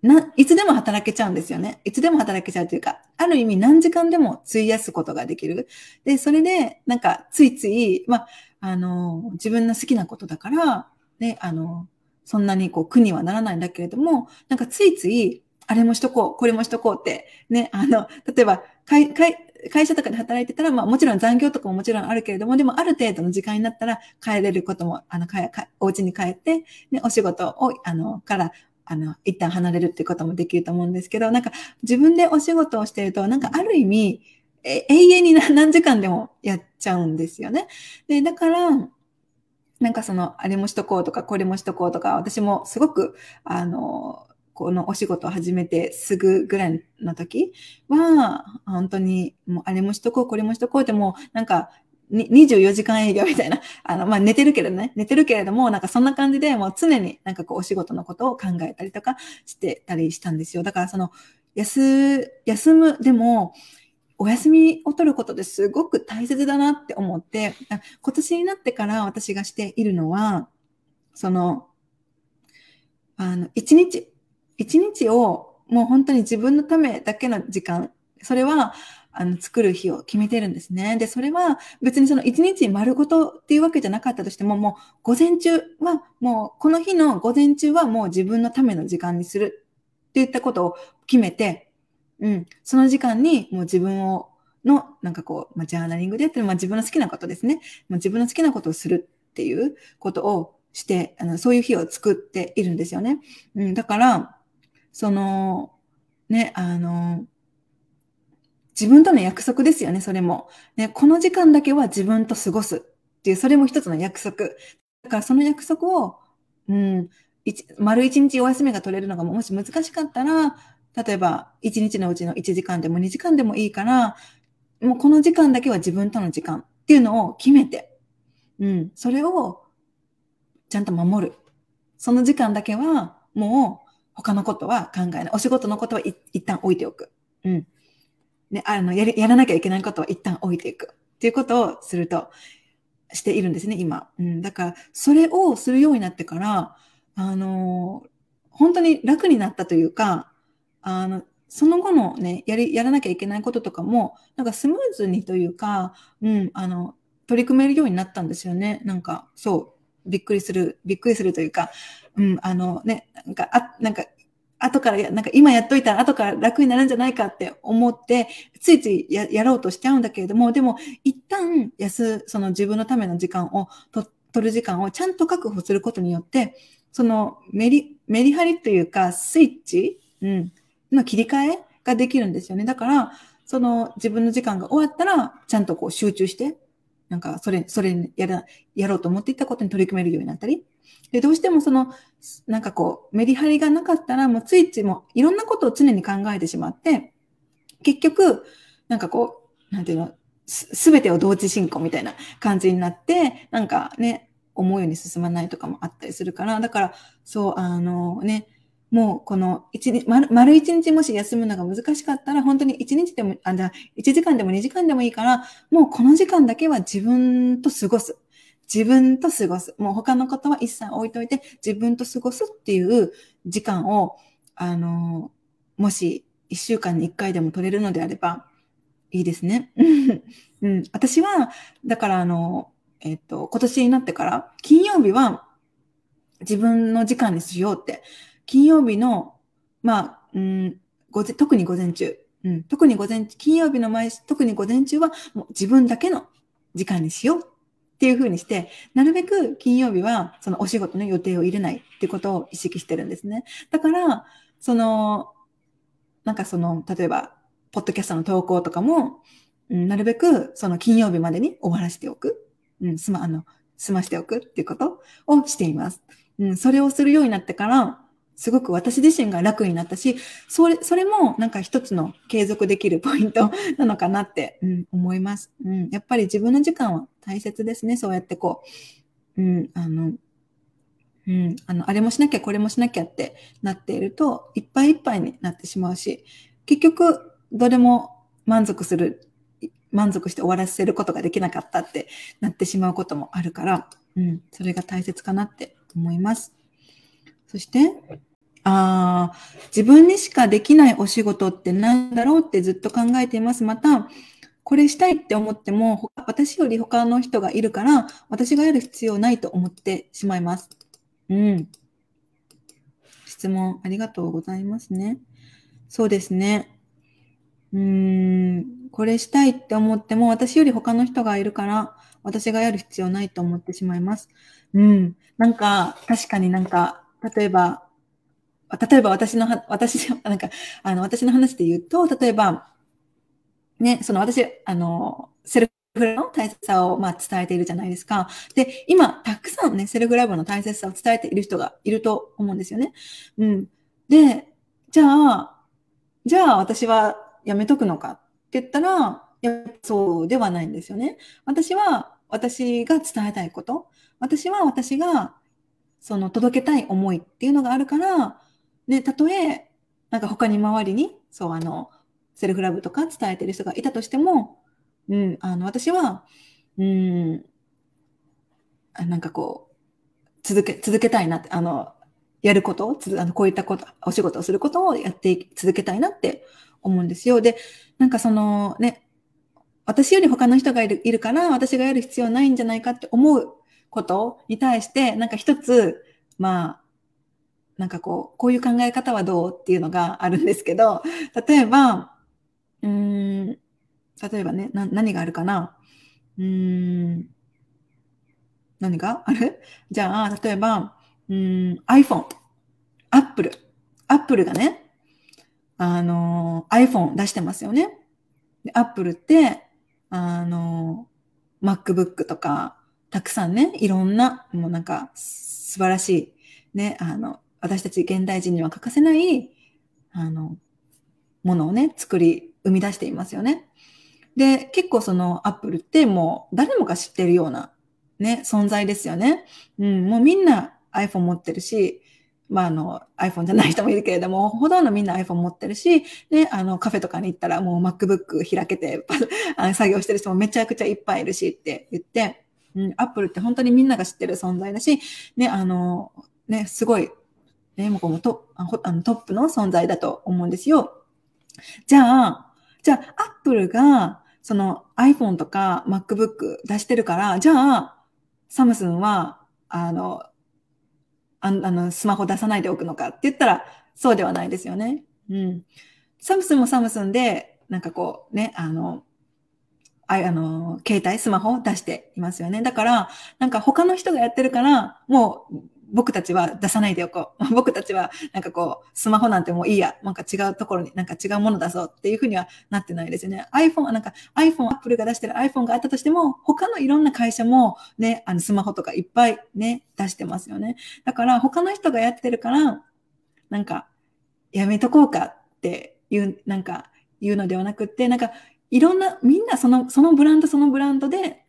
な、いつでも働けちゃうんですよね。いつでも働けちゃうというか、ある意味何時間でも費やすことができる。で、それで、なんか、ついつい、まあ、あの、自分の好きなことだから、ね、あの、そんなにこう苦にはならないんだけれども、なんかついつい、あれもしとこう、これもしとこうって、ね、あの、例えば、会、会、会社とかで働いてたら、まあもちろん残業とかももちろんあるけれども、でもある程度の時間になったら帰れることも、あの、かかお家に帰って、ね、お仕事を、あの、から、あの、一旦離れるっていうこともできると思うんですけど、なんか自分でお仕事をしてると、なんかある意味、永遠に何時間でもやっちゃうんですよね。で、だから、なんかその、あれもしとこうとか、これもしとこうとか、私もすごく、あの、このお仕事を始めてすぐぐらいの時は、本当に、もうあれもしとこう、これもしとこうってもう、なんか、24時間営業みたいな、あの、まあ、寝てるけどね、寝てるけれども、なんかそんな感じで、もう常になんかこうお仕事のことを考えたりとかしてたりしたんですよ。だからその、休、休む、でも、お休みを取ることですごく大切だなって思って、今年になってから私がしているのは、その、あの、一日、一日をもう本当に自分のためだけの時間、それは、あの、作る日を決めてるんですね。で、それは別にその一日丸ごとっていうわけじゃなかったとしても、もう午前中は、もうこの日の午前中はもう自分のための時間にするっていったことを決めて、うん。その時間にもう自分を、の、なんかこう、まあ、ジャーナリングでやってる、まあ、自分の好きなことですね。もう自分の好きなことをするっていうことをして、あの、そういう日を作っているんですよね。うん。だから、その、ね、あの、自分との約束ですよね、それも。ね、この時間だけは自分と過ごすっていう、それも一つの約束。だからその約束を、うん、一丸一日お休みが取れるのがもし難しかったら、例えば、1日のうちの1時間でも2時間でもいいから、もうこの時間だけは自分との時間っていうのを決めて、うん、それをちゃんと守る。その時間だけは、もう他のことは考えない。お仕事のことは一旦置いておく。うん。ね、あの、ややらなきゃいけないことは一旦置いていく。っていうことをすると、しているんですね、今。うん。だから、それをするようになってから、あの、本当に楽になったというか、あの、その後のね、やり、やらなきゃいけないこととかも、なんかスムーズにというか、うん、あの、取り組めるようになったんですよね。なんか、そうびっくりする、びっくりするというか、うん、あのね、なんか、あ、なんか、後からや、なんか今やっといたら後から楽になるんじゃないかって思って、ついついややろうとしちゃうんだけれども、でも一旦安、その自分のための時間をと取る時間をちゃんと確保することによって、そのメリ、メリハリというかスイッチ、うん、の切り替えができるんですよね。だから、その自分の時間が終わったら、ちゃんとこう集中して、なんかそれ、それやら、やろうと思っていったことに取り組めるようになったり。で、どうしてもその、なんかこう、メリハリがなかったら、もうついついもいろんなことを常に考えてしまって、結局、なんかこう、なんていうの、すべてを同時進行みたいな感じになって、なんかね、思うように進まないとかもあったりするから、だから、そう、あのね、もうこの一日、丸一日もし休むのが難しかったら、本当に一日でも、あ、じゃ1時間でも2時間でもいいから、もうこの時間だけは自分と過ごす。自分と過ごす。もう他のことは一切置いといて、自分と過ごすっていう時間を、あの、もし一週間に一回でも取れるのであれば、いいですね。[LAUGHS] うん、私は、だからあの、えっ、と、今年になってから、金曜日は自分の時間にしようって金曜日の、まあ、うん、午前、特に午前中、うん、特に午前、金曜日の前、特に午前中はもう自分だけの時間にしようっていうふうにして、なるべく金曜日はそのお仕事の予定を入れないっていうことを意識してるんですね。だから、その、なんかその、例えば、ポッドキャストの投稿とかも、うん、なるべくその金曜日までに終わらせておく。うん、すま、あの、済ましておくっていうことをしています。うん、それをするようになってから、すごく私自身が楽になったし、それ、それもなんか一つの継続できるポイント [LAUGHS] なのかなって、うん、思います。うん。やっぱり自分の時間は大切ですね。そうやってこう、うん、あの、うん、あの、あれもしなきゃこれもしなきゃってなっていると、いっぱいいっぱいになってしまうし、結局、どれも満足する、満足して終わらせることができなかったってなってしまうこともあるから、うん、それが大切かなって思います。そして、ああ、自分にしかできないお仕事って何だろうってずっと考えています。また、これしたいって思っても、私より他の人がいるから、私がやる必要ないと思ってしまいます。うん。質問ありがとうございますね。そうですね。うーん、これしたいって思っても、私より他の人がいるから、私がやる必要ないと思ってしまいます。うん。なんか、確かになんか、例えば、例えば私の、私、[LAUGHS] なんか、あの、私の話で言うと、例えば、ね、その私、あの、セルフラブの大切さを、まあ、伝えているじゃないですか。で、今、たくさんね、セルフラブの大切さを伝えている人がいると思うんですよね。うん。で、じゃあ、じゃあ私はやめとくのかって言ったら、いや、そうではないんですよね。私は、私が伝えたいこと。私は私がその届けたい思いっていうのがあるから、ね、たとえ、なんか他に周りに、そう、あの、セルフラブとか伝えてる人がいたとしても、うん、あの、私は、うん、なんかこう、続け、続けたいなって、あの、やることをつ、あのこういったこと、お仕事をすることをやって続けたいなって思うんですよ。で、なんかそのね、私より他の人がいるいるから、私がやる必要ないんじゃないかって思うことに対して、なんか一つ、まあ、なんかこう、こういう考え方はどうっていうのがあるんですけど、例えば、うん、例えばね、な、何があるかな。うん、何が？あるじゃあ、例えば、うん、iPhone、Apple、Apple がね、あの、iPhone 出してますよね。で Apple って、あの、MacBook とか、たくさんね、いろんな、もうなんか、素晴らしい、ね、あの、私たち現代人には欠かせない、あの、ものをね、作り、生み出していますよね。で、結構そのアップルってもう誰もが知ってるようなね、存在ですよね。うん、もうみんな iPhone 持ってるし、まあ、あの、iPhone じゃない人もいるけれども、ほとんどみんな iPhone 持ってるし、で、あの、カフェとかに行ったらもう MacBook 開けて [LAUGHS] 作業してる人もめちゃくちゃいっぱいいるしって言って、うん、アップルって本当にみんなが知ってる存在だし、ね、あの、ね、すごい、ね、もこのトあのトップの存在だと思うんですよ。じゃあ、じゃあ、アップルが、その iPhone とか MacBook 出してるから、じゃあ、サムスンはあの、あの、スマホ出さないでおくのかって言ったら、そうではないですよね。うん。サムスンもサムスンで、なんかこう、ね、あの、ああの、携帯、スマホを出していますよね。だから、なんか他の人がやってるから、もう僕たちは出さないでおこう。[LAUGHS] 僕たちは、なんかこう、スマホなんてもういいや。なんか違うところに、なんか違うもの出そうっていうふうにはなってないですよね。iPhone は、なんか iPhone、Apple が出してる iPhone があったとしても、他のいろんな会社もね、あのスマホとかいっぱいね、出してますよね。だから他の人がやってるから、なんか、やめとこうかっていう、なんか、言うのではなくって、なんか、いろんな、みんなその、そのブランド、そのブランドで、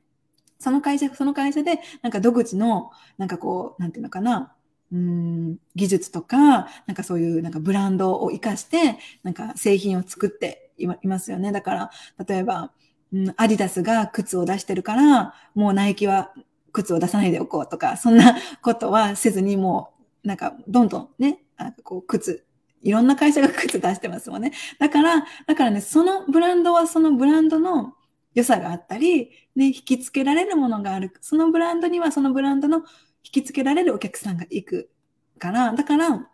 その会社、その会社で、なんか独自の、なんかこう、なんていうのかな、うん、技術とか、なんかそういうなんかブランドを活かして、なんか製品を作っていますよね。だから、例えば、うん、アディダスが靴を出してるから、もうナイキは靴を出さないでおこうとか、そんなことはせずにもう、なんかどんどんね、なんかこう靴、いろんな会社が靴出してますもんね。だから、だからね、そのブランドはそのブランドの良さがあったり、ね、引き付けられるものがある。そのブランドにはそのブランドの引き付けられるお客さんが行くから、だから、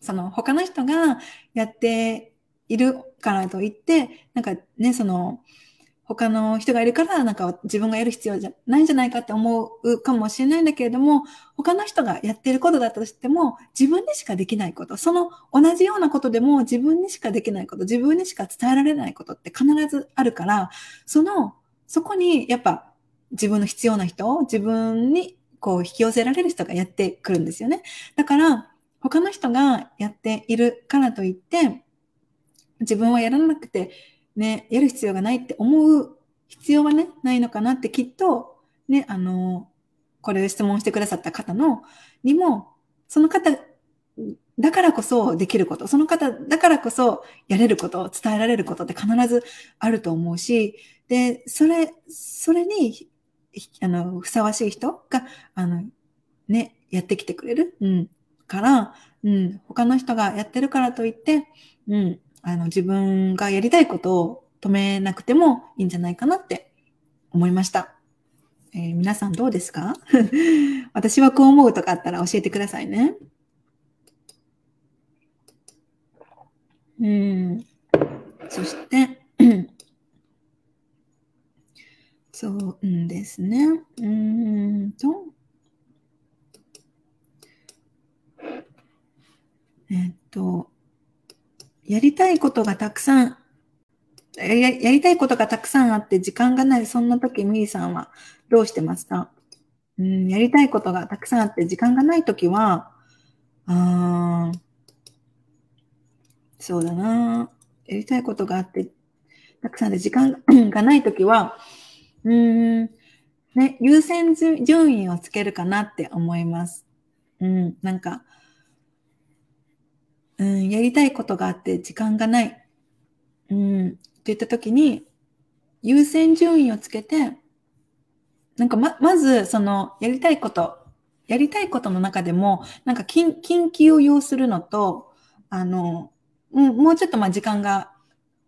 その他の人がやっているからといって、なんかね、その、他の人がいるから、なんか自分がやる必要じゃないんじゃないかって思うかもしれないんだけれども、他の人がやってることだとしても、自分にしかできないこと、その同じようなことでも自分にしかできないこと、自分にしか伝えられないことって必ずあるから、その、そこにやっぱ自分の必要な人を、自分にこう引き寄せられる人がやってくるんですよね。だから、他の人がやっているからといって、自分はやらなくてね、やる必要がないって思う必要はね、ないのかなってきっと、ね、あの、これを質問してくださった方の、にも、その方だからこそできること、その方だからこそやれること、伝えられることって必ずあると思うし、で、それ、それに、あの、ふさわしい人が、あの、ね、やってきてくれる。うん。から、うん、他の人がやってるからといって、うん、あの、自分がやりたいことを止めなくてもいいんじゃないかなって思いました。えー、皆さんどうですか？[LAUGHS] 私はこう思うとかあったら教えてくださいね。うん。そして、[CLEARS THROAT] そうですね。うんと。えっと、やりたいことがたくさん、ややりたいことがたくさんあって時間がない、そんな時ミリさんはどうしてますか？うん、やりたいことがたくさんあって時間がない時は、あそうだなやりたいことがあって、たくさんで時間がない時は、うん、ね、優先順位をつけるかなって思います。うん、なんか、うん、やりたいことがあって時間がない。うん、って言った時に、優先順位をつけて、なんかま、まず、その、やりたいこと、やりたいことの中でも、なんか緊、緊急を要するのと、あの、うん、もうちょっとまあ時間が、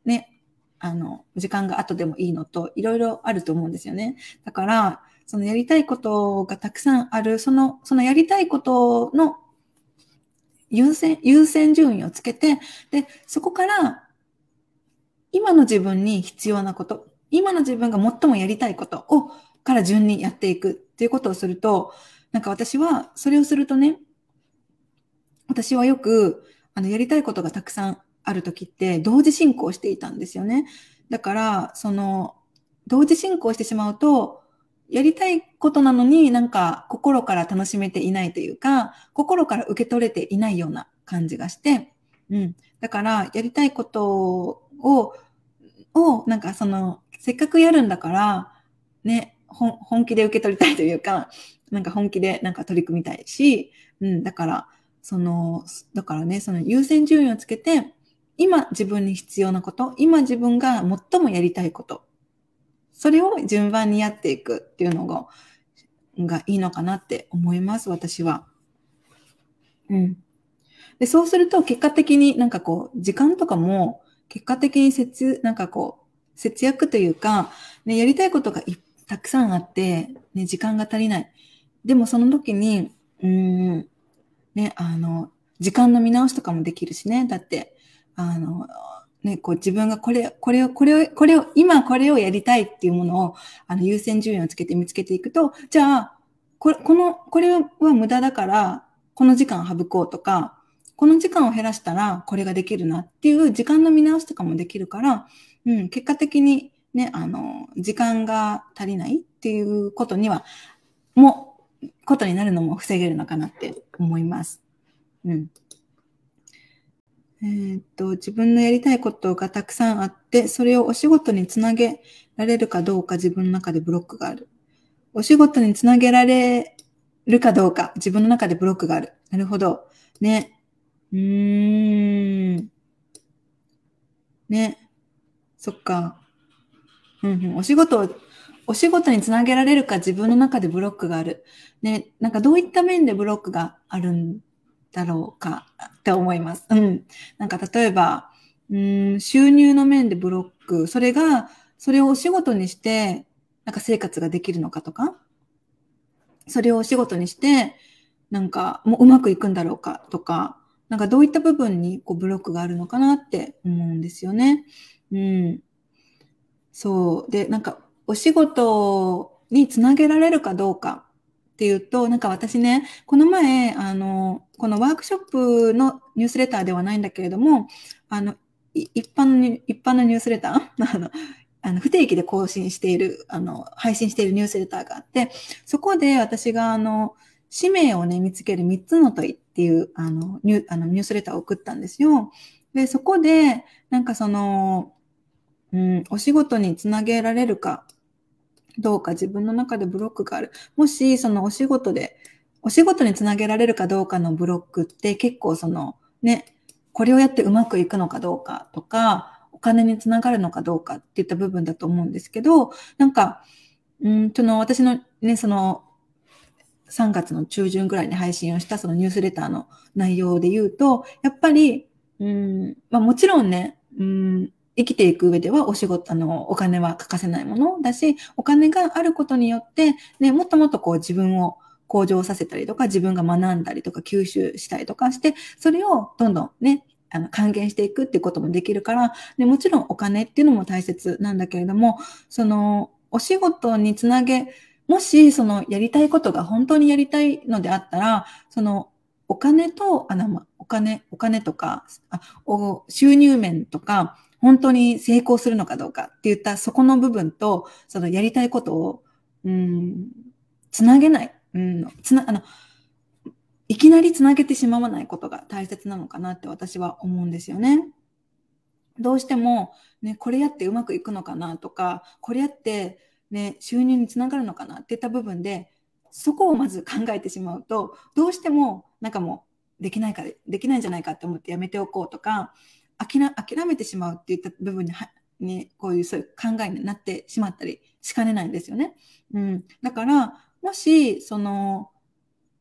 ね、あの、時間が後でもいいのと、いろいろあると思うんですよね。だから、そのやりたいことがたくさんある、その、そのやりたいことの優先、優先順位をつけて、で、そこから、今の自分に必要なこと、今の自分が最もやりたいことを、から順にやっていくっていうことをすると、なんか私は、それをするとね、私はよく、あの、やりたいことがたくさんある時って、同時進行していたんですよね。だから、その、同時進行してしまうと、やりたいことなのになんか心から楽しめていないというか、心から受け取れていないような感じがして、うん。だから、やりたいことを、を、なんかその、せっかくやるんだから、ね、本気で受け取りたいというか、なんか本気でなんか取り組みたいし、うん、だから、その、だからね、その優先順位をつけて、今自分に必要なこと、今自分が最もやりたいことそれを順番にやっていくっていうのが、がいいのかなって思います、私は。うん。で、そうすると結果的になんかこう、時間とかも結果的に節、なんかこう、節約というか、ね、やりたいことがたくさんあって、ね、時間が足りない。でもその時に、うーん、ね、あの、時間の見直しとかもできるしね。だって、あの、ね、こう自分がこれ、これを、これを、これを、今これをやりたいっていうものを、あの、優先順位をつけて見つけていくと、じゃあ、これ、この、これは無駄だから、この時間省こうとか、この時間を減らしたらこれができるなっていう時間の見直しとかもできるから、うん、結果的にね、あの、時間が足りないっていうことには、も、ことになるのも防げるのかなって思います。うん。えー、っと、自分のやりたいことがたくさんあって、それをお仕事につなげられるかどうか自分の中でブロックがある。お仕事につなげられるかどうか自分の中でブロックがある。なるほど。ね。うーん。ね。そっか。うんうん。お仕事を、お仕事につなげられるか自分の中でブロックがある。ね。なんかどういった面でブロックがあるんだろうかって思います。うん。なんか例えば、うん、収入の面でブロック、それが、それをお仕事にして、なんか生活ができるのかとか、それをお仕事にして、なんかもううまくいくんだろうかとか、なんかどういった部分にこうブロックがあるのかなって思うんですよね。うん。そう。で、なんかお仕事につなげられるかどうかっていうと、なんか私ね、この前、あの、このワークショップのニュースレターではないんだけれども、あの、一般の、一般のニュースレター？[LAUGHS] あの、あの不定期で更新している、あの、配信しているニュースレターがあって、そこで私が、あの、使命をね、見つける3つの問いっていう、あの、ニュあのニュースレターを送ったんですよ。で、そこで、なんかその、うん、お仕事につなげられるかどうか自分の中でブロックがある。もし、そのお仕事で、お仕事につなげられるかどうかのブロックって結構その、ね、これをやってうまくいくのかどうかとか、お金につながるのかどうかっていった部分だと思うんですけど、なんか、うん、その私のね、その、3月の中旬ぐらいに配信をしたそのニュースレターの内容で言うと、やっぱり、うん、まあもちろんね、うん、生きていく上ではお仕事、あの、お金は欠かせないものだし、お金があることによって、ね、もっともっとこう自分を向上させたりとか、自分が学んだりとか、吸収したりとかして、それをどんどんね、あの、還元していくっていうこともできるから、で、もちろんお金っていうのも大切なんだけれども、その、お仕事につなげ、もし、その、やりたいことが本当にやりたいのであったら、その、お金と、あの、お金、お金とか、あお収入面とか、本当に成功するのかどうかって言ったそこの部分と、そのやりたいことを、うん、つなげない。うん、つな、あの、いきなりつなげてしまわないことが大切なのかなって私は思うんですよね。どうしても、ね、これやってうまくいくのかなとか、これやって、ね、収入につながるのかなっていった部分で、そこをまず考えてしまうと、どうしても、なんかもう、できないか、できないんじゃないかって思ってやめておこうとか、諦めてしまうっていった部分にね、こういうそういう考えになってしまったりしかねないんですよね。うん、だから、もし、その、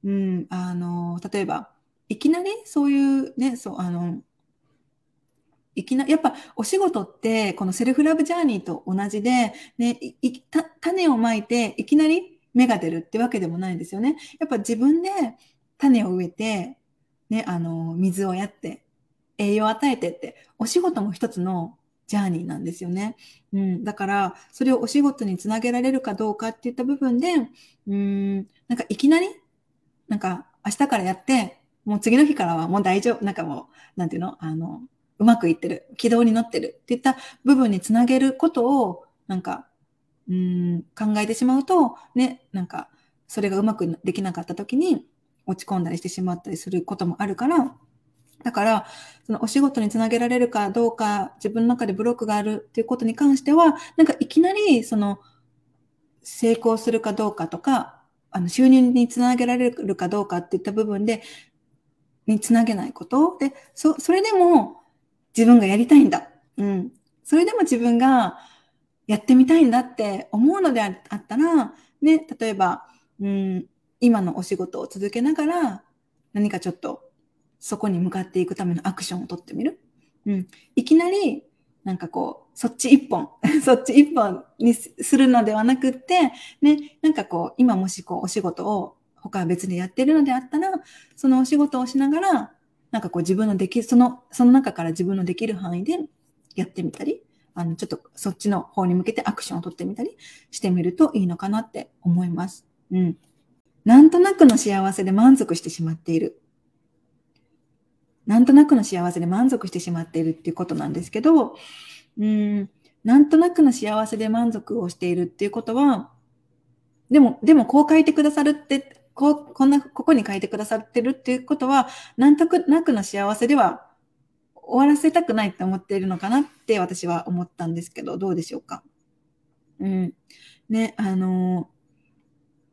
うん、あの、例えば、いきなりそういうね、そう、あの、いきなやっぱお仕事ってこのセルフラブジャーニーと同じで、ね、種をまいていきなり芽が出るってわけでもないんですよね。やっぱ自分で種を植えて、ね、あの、水をやって、栄養を与えてって、お仕事も一つのジャーニーなんですよね。うん。だから、それをお仕事につなげられるかどうかっていった部分で、うん、なんかいきなり、なんか明日からやって、もう次の日からはもう大丈夫、なんかもう、なんていうのあの、うまくいってる、軌道に乗ってるっていった部分につなげることを、なんか、うん、考えてしまうと、ね、なんか、それがうまくできなかった時に落ち込んだりしてしまったりすることもあるから、だから、そのお仕事につなげられるかどうか、自分の中でブロックがあるっていうことに関しては、なんかいきなり、その、成功するかどうかとか、あの、収入につなげられるかどうかっていった部分で、につなげないこと。で、そ、それでも自分がやりたいんだ。うん。それでも自分がやってみたいんだって思うのであったら、ね、例えば、うん、今のお仕事を続けながら、何かちょっとそこに向かっていくためのアクションをとってみる？うん。いきなり、なんかこう、そっち一本、[LAUGHS] そっち一本にするのではなくって、ね、なんかこう、今もしこう、お仕事を、他は別にやってるのであったら、そのお仕事をしながら、なんかこう自分のできる、その、その中から自分のできる範囲でやってみたり、あの、ちょっとそっちの方に向けてアクションを取ってみたりしてみるといいのかなって思います。うん。なんとなくの幸せで満足してしまっている。なんとなくの幸せで満足してしまっているっていうことなんですけど、うん、なんとなくの幸せで満足をしているっていうことは、でも、でもこう書いてくださるって、こう、こんな、ここに書いてくださってるっていうことは、なんとなくの幸せでは終わらせたくないって思っているのかなって私は思ったんですけど、どうでしょうか？うん。ね、あの、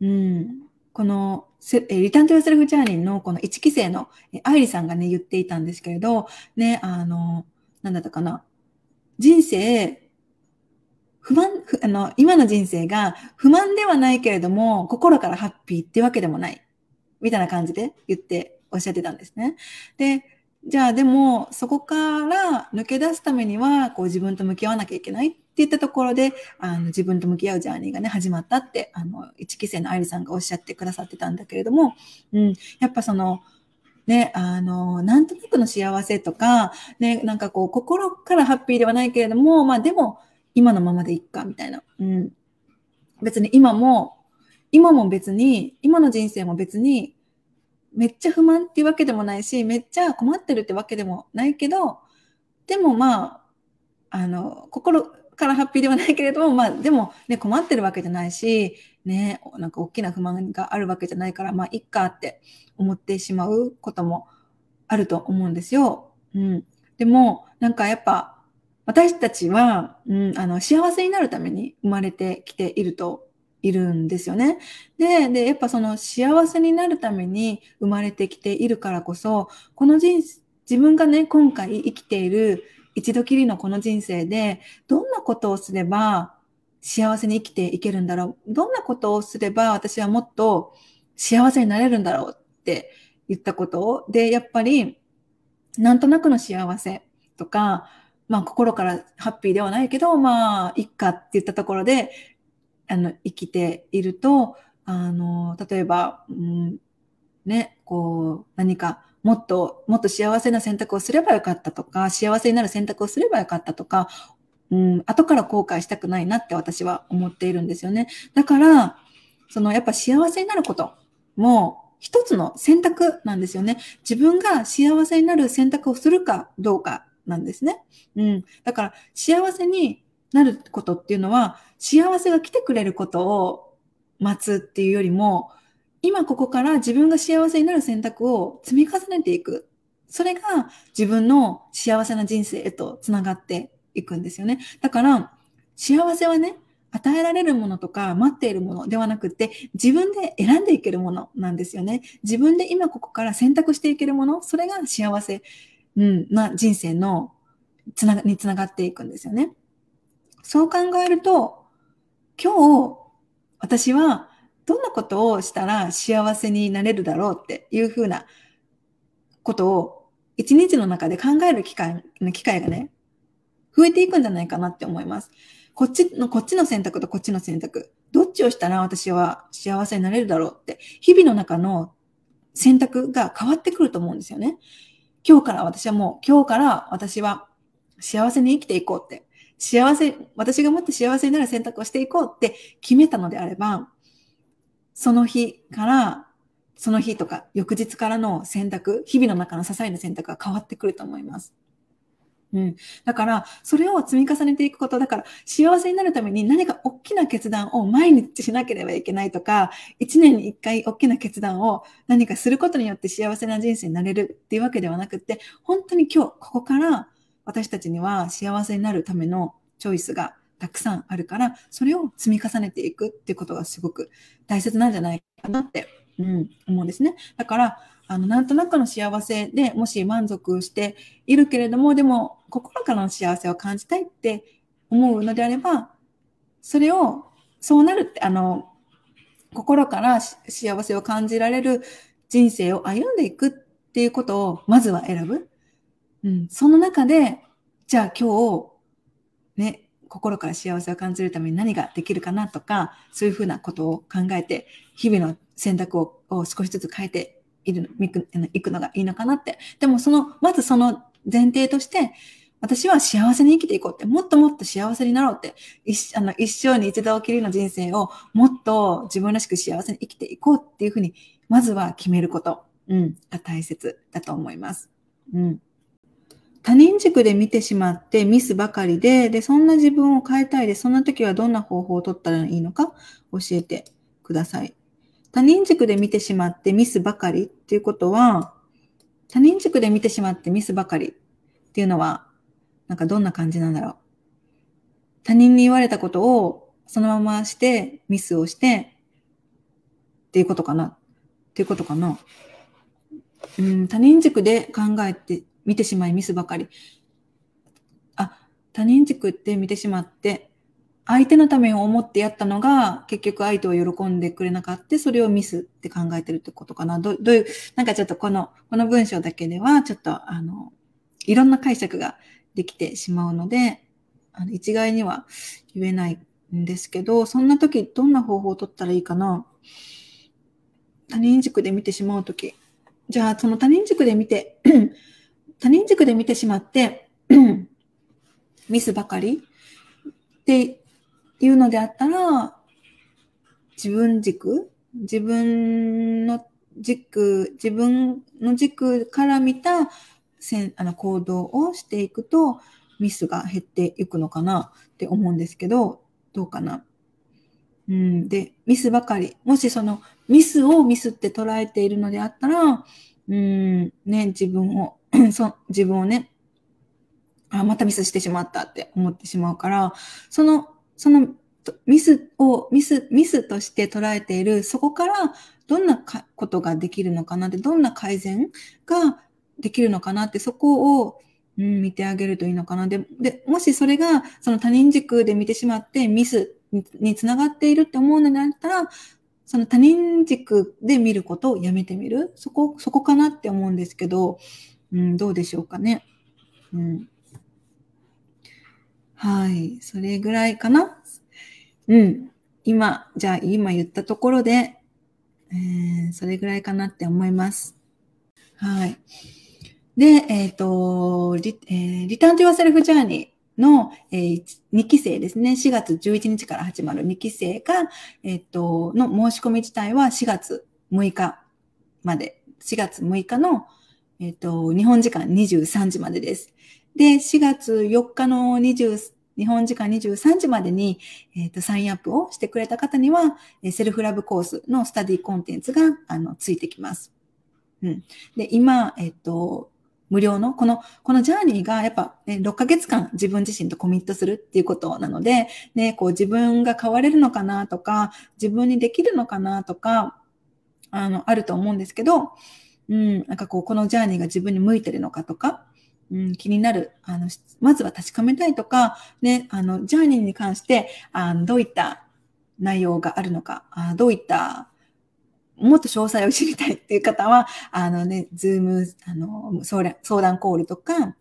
うん。この、リターントゥーセルフジャーニーのこの1期生の愛理さんがね、言っていたんですけれど、ね、あの、なんだったかな。人生、不満、あの、今の人生が不満ではないけれども、心からハッピーってわけでもない。みたいな感じで言っておっしゃってたんですね。で、じゃあでも、そこから抜け出すためには、こう自分と向き合わなきゃいけないって言ったところで、あの自分と向き合うジャーニーがね、始まったって、あの、一期生の愛理さんがおっしゃってくださってたんだけれども、うん、やっぱその、ね、あの、なんとなくの幸せとか、ね、なんかこう、心からハッピーではないけれども、まあでも、今のままでいっか、みたいな。うん。別に今も、今も別に、今の人生も別に、めっちゃ不満っていうわけでもないし、めっちゃ困ってるってわけでもないけど、でもまあ、あの、心からハッピーではないけれども、まあでもね、困ってるわけじゃないし、ね、なんか大きな不満があるわけじゃないから、まあいっかって思ってしまうこともあると思うんですよ。うん。でも、なんかやっぱ、私たちは、うん、あの、幸せになるために生まれてきていると、いるんですよね。で、で、やっぱその幸せになるために生まれてきているからこそ、この人、自分がね、今回生きている一度きりのこの人生で、どんなことをすれば幸せに生きていけるんだろう？どんなことをすれば私はもっと幸せになれるんだろう？って言ったことを。で、やっぱり、なんとなくの幸せとか、まあ心からハッピーではないけど、まあ、いっかって言ったところで、あの、生きていると、あの、例えば、うん、ね、こう、何か、もっと、もっと幸せな選択をすればよかったとか、幸せになる選択をすればよかったとか、うん、後から後悔したくないなって私は思っているんですよね。だから、そのやっぱ幸せになることも一つの選択なんですよね。自分が幸せになる選択をするかどうかなんですね。うん。だから幸せになることっていうのは幸せが来てくれることを待つっていうよりも今ここから自分が幸せになる選択を積み重ねていく。それが自分の幸せな人生へとつながっていくんですよね。だから、幸せはね、与えられるものとか待っているものではなくて、自分で選んでいけるものなんですよね。自分で今ここから選択していけるもの、それが幸せ、うん、な人生のつなが、につながっていくんですよね。そう考えると、今日、私はどんなことをしたら幸せになれるだろうっていうふうなことを一日の中で考える機会、機会がね、増えていくんじゃないかなって思います。こっちの、こっちの選択とこっちの選択。どっちをしたら私は幸せになれるだろうって、日々の中の選択が変わってくると思うんですよね。今日から私はもう、今日から私は幸せに生きていこうって、幸せ、私がもっと幸せになる選択をしていこうって決めたのであれば、その日から、その日とか翌日からの選択、日々の中の些細な選択が変わってくると思います。うん。だから、それを積み重ねていくこと、だから、幸せになるために何か大きな決断を毎日しなければいけないとか、一年に一回大きな決断を何かすることによって幸せな人生になれるっていうわけではなくって、本当に今日、ここから私たちには幸せになるためのチョイスがたくさんあるから、それを積み重ねていくっていうことがすごく大切なんじゃないかなって、うん、思うんですね。だから、あの、なんとなくの幸せでもし満足しているけれども、でも心からの幸せを感じたいって思うのであれば、それを、そうなるって、あの、心から幸せを感じられる人生を歩んでいくっていうことをまずは選ぶ。うん。その中で、じゃあ今日、ね、心から幸せを感じるために何ができるかなとか、そういうふうなことを考えて、日々の選択を少しずつ変えているいくくのがいいのかなって。でもその、まずその前提として、私は幸せに生きていこうって、もっともっと幸せになろうって、一あの一生に一度きりの人生をもっと自分らしく幸せに生きていこうっていうふうに、まずは決めること、うん、が大切だと思います。うん。他人軸で見てしまってミスばかりで、で、そんな自分を変えたいで、そんな時はどんな方法を取ったらいいのか教えてください。他人軸で見てしまってミスばかりっていうことは、他人軸で見てしまってミスばかりっていうのは、なんかどんな感じなんだろう。他人に言われたことをそのまましてミスをしてっていうことかなっていうことかな。うん、他人軸で考えて見てしまいミスばかり。あ、他人軸って見てしまって相手のためを思ってやったのが、結局相手を喜んでくれなかった、それをミスって考えてるってことかな。どどういう、なんかちょっとこの、この文章だけでは、ちょっと、あの、いろんな解釈ができてしまうので、あの一概には言えないんですけど、そんな時どんな方法を取ったらいいかな他人軸で見てしまう時。じゃあ、その他人軸で見て、他人軸で見てしまって、[CLEARS THROAT] ミスばかりっていうのであったら、自分軸自分の軸、自分の軸から見たせんあの行動をしていくと、ミスが減っていくのかなって思うんですけど、どうかな。うん、で、ミスばかり。もしそのミスをミスって捉えているのであったら、うん、ね、自分を、[CLEARS THROAT] そ自分をね、あ、またミスしてしまったって思ってしまうから、そのそのミスを、ミス、ミスとして捉えている、そこからどんなことができるのかなって、どんな改善ができるのかなって、そこを、うん、見てあげるといいのかな。で、で、もしそれが、その他人軸で見てしまってミスにつながっているって思うのであったら、その他人軸で見ることをやめてみる。そこ、そこかなって思うんですけど、うん、どうでしょうかね。うん。はい。それぐらいかな。うん。今、じゃあ今言ったところで、えー、それぐらいかなって思います。はい。で、えっ、ー、とリ、えー、リターンと y セルフジャーニーの、えー、2期生ですね。4月11日から始まる2期生が、えっ、と、の申し込み自体は4月6日まで。4月6日の、えっ、ー、と、日本時間23時までです。で、4月4日の20、日本時間23時までに、えーと、サインアップをしてくれた方には、セルフラブコースのスタディコンテンツがあのついてきます。うん、で今、えっ、ー、と、無料の、この、このジャーニーがやっぱ、ね、6ヶ月間自分自身とコミットするっていうことなので、ね、こう自分が変われるのかなとか、自分にできるのかなとか、あの、あると思うんですけど、うん、なんかこう、このジャーニーが自分に向いてるのかとか、うん、気になる、あの、まずは確かめたいとか、ね、あの、ジャーニーに関して、あのどういった内容があるのか、あどういった、もっと詳細を知りたいっていう方は、あのね、ズーム、あの、相談相談コールとか、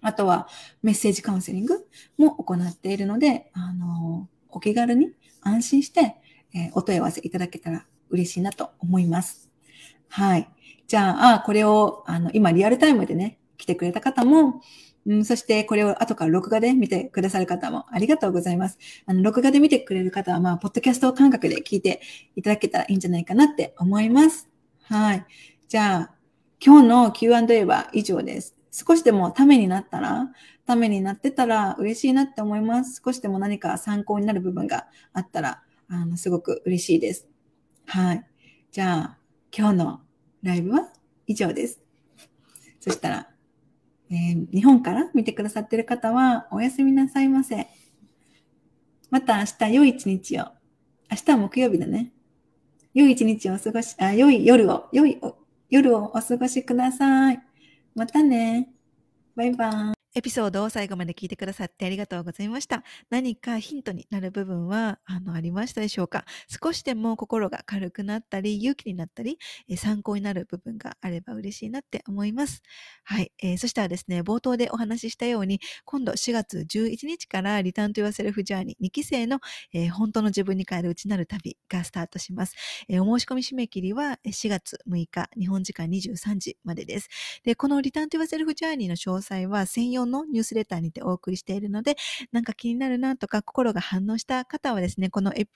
あとはメッセージカウンセリングも行っているので、あの、お気軽に安心して、えー、お問い合わせいただけたら嬉しいなと思います。はい。じゃあ、これを、あの、今リアルタイムでね、来てくれた方も、うん、そしてこれを後から録画で見てくださる方もありがとうございます。あの、録画で見てくれる方は、まあ、ポッドキャスト感覚で聞いていただけたらいいんじゃないかなって思います。はい。じゃあ、今日の Q&A は以上です。少しでもためになったら、ためになってたら嬉しいなって思います。少しでも何か参考になる部分があったら、あの、すごく嬉しいです。はい。じゃあ、今日のライブは以上です。そしたら、えー、日本から見てくださってる方はおやすみなさいませ。また明日良い一日を。明日は木曜日だね。良い一日をお過ごし、あ、良い夜を、良い夜をお過ごしください。またね。バイバイ。
エピソードを最後まで聞いてくださってありがとうございました。何かヒントになる部分は、あの、ありましたでしょうか？少しでも心が軽くなったり、勇気になったり、え参考になる部分があれば嬉しいなって思います。はい。えー、そしたらですね、冒頭でお話ししたように、今度4月11日からリターントゥアセルフジャーニー2期生の、えー、本当の自分に変える内なる旅がスタートします。えー、お申し込み締め切りは4月6日、日本時間23時までです。で、このリターントゥアセルフジャーニーの詳細は専用のニュースレターにてお送りしているので、なんか気になるなとか心が反応した方はですね、このエ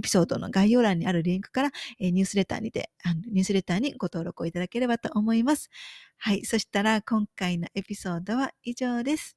ピソードの概要欄にあるリンクからニュースレターにて、ニュースレターにご登録をいただければと思います。はい。そしたら今回のエピソードは以上です。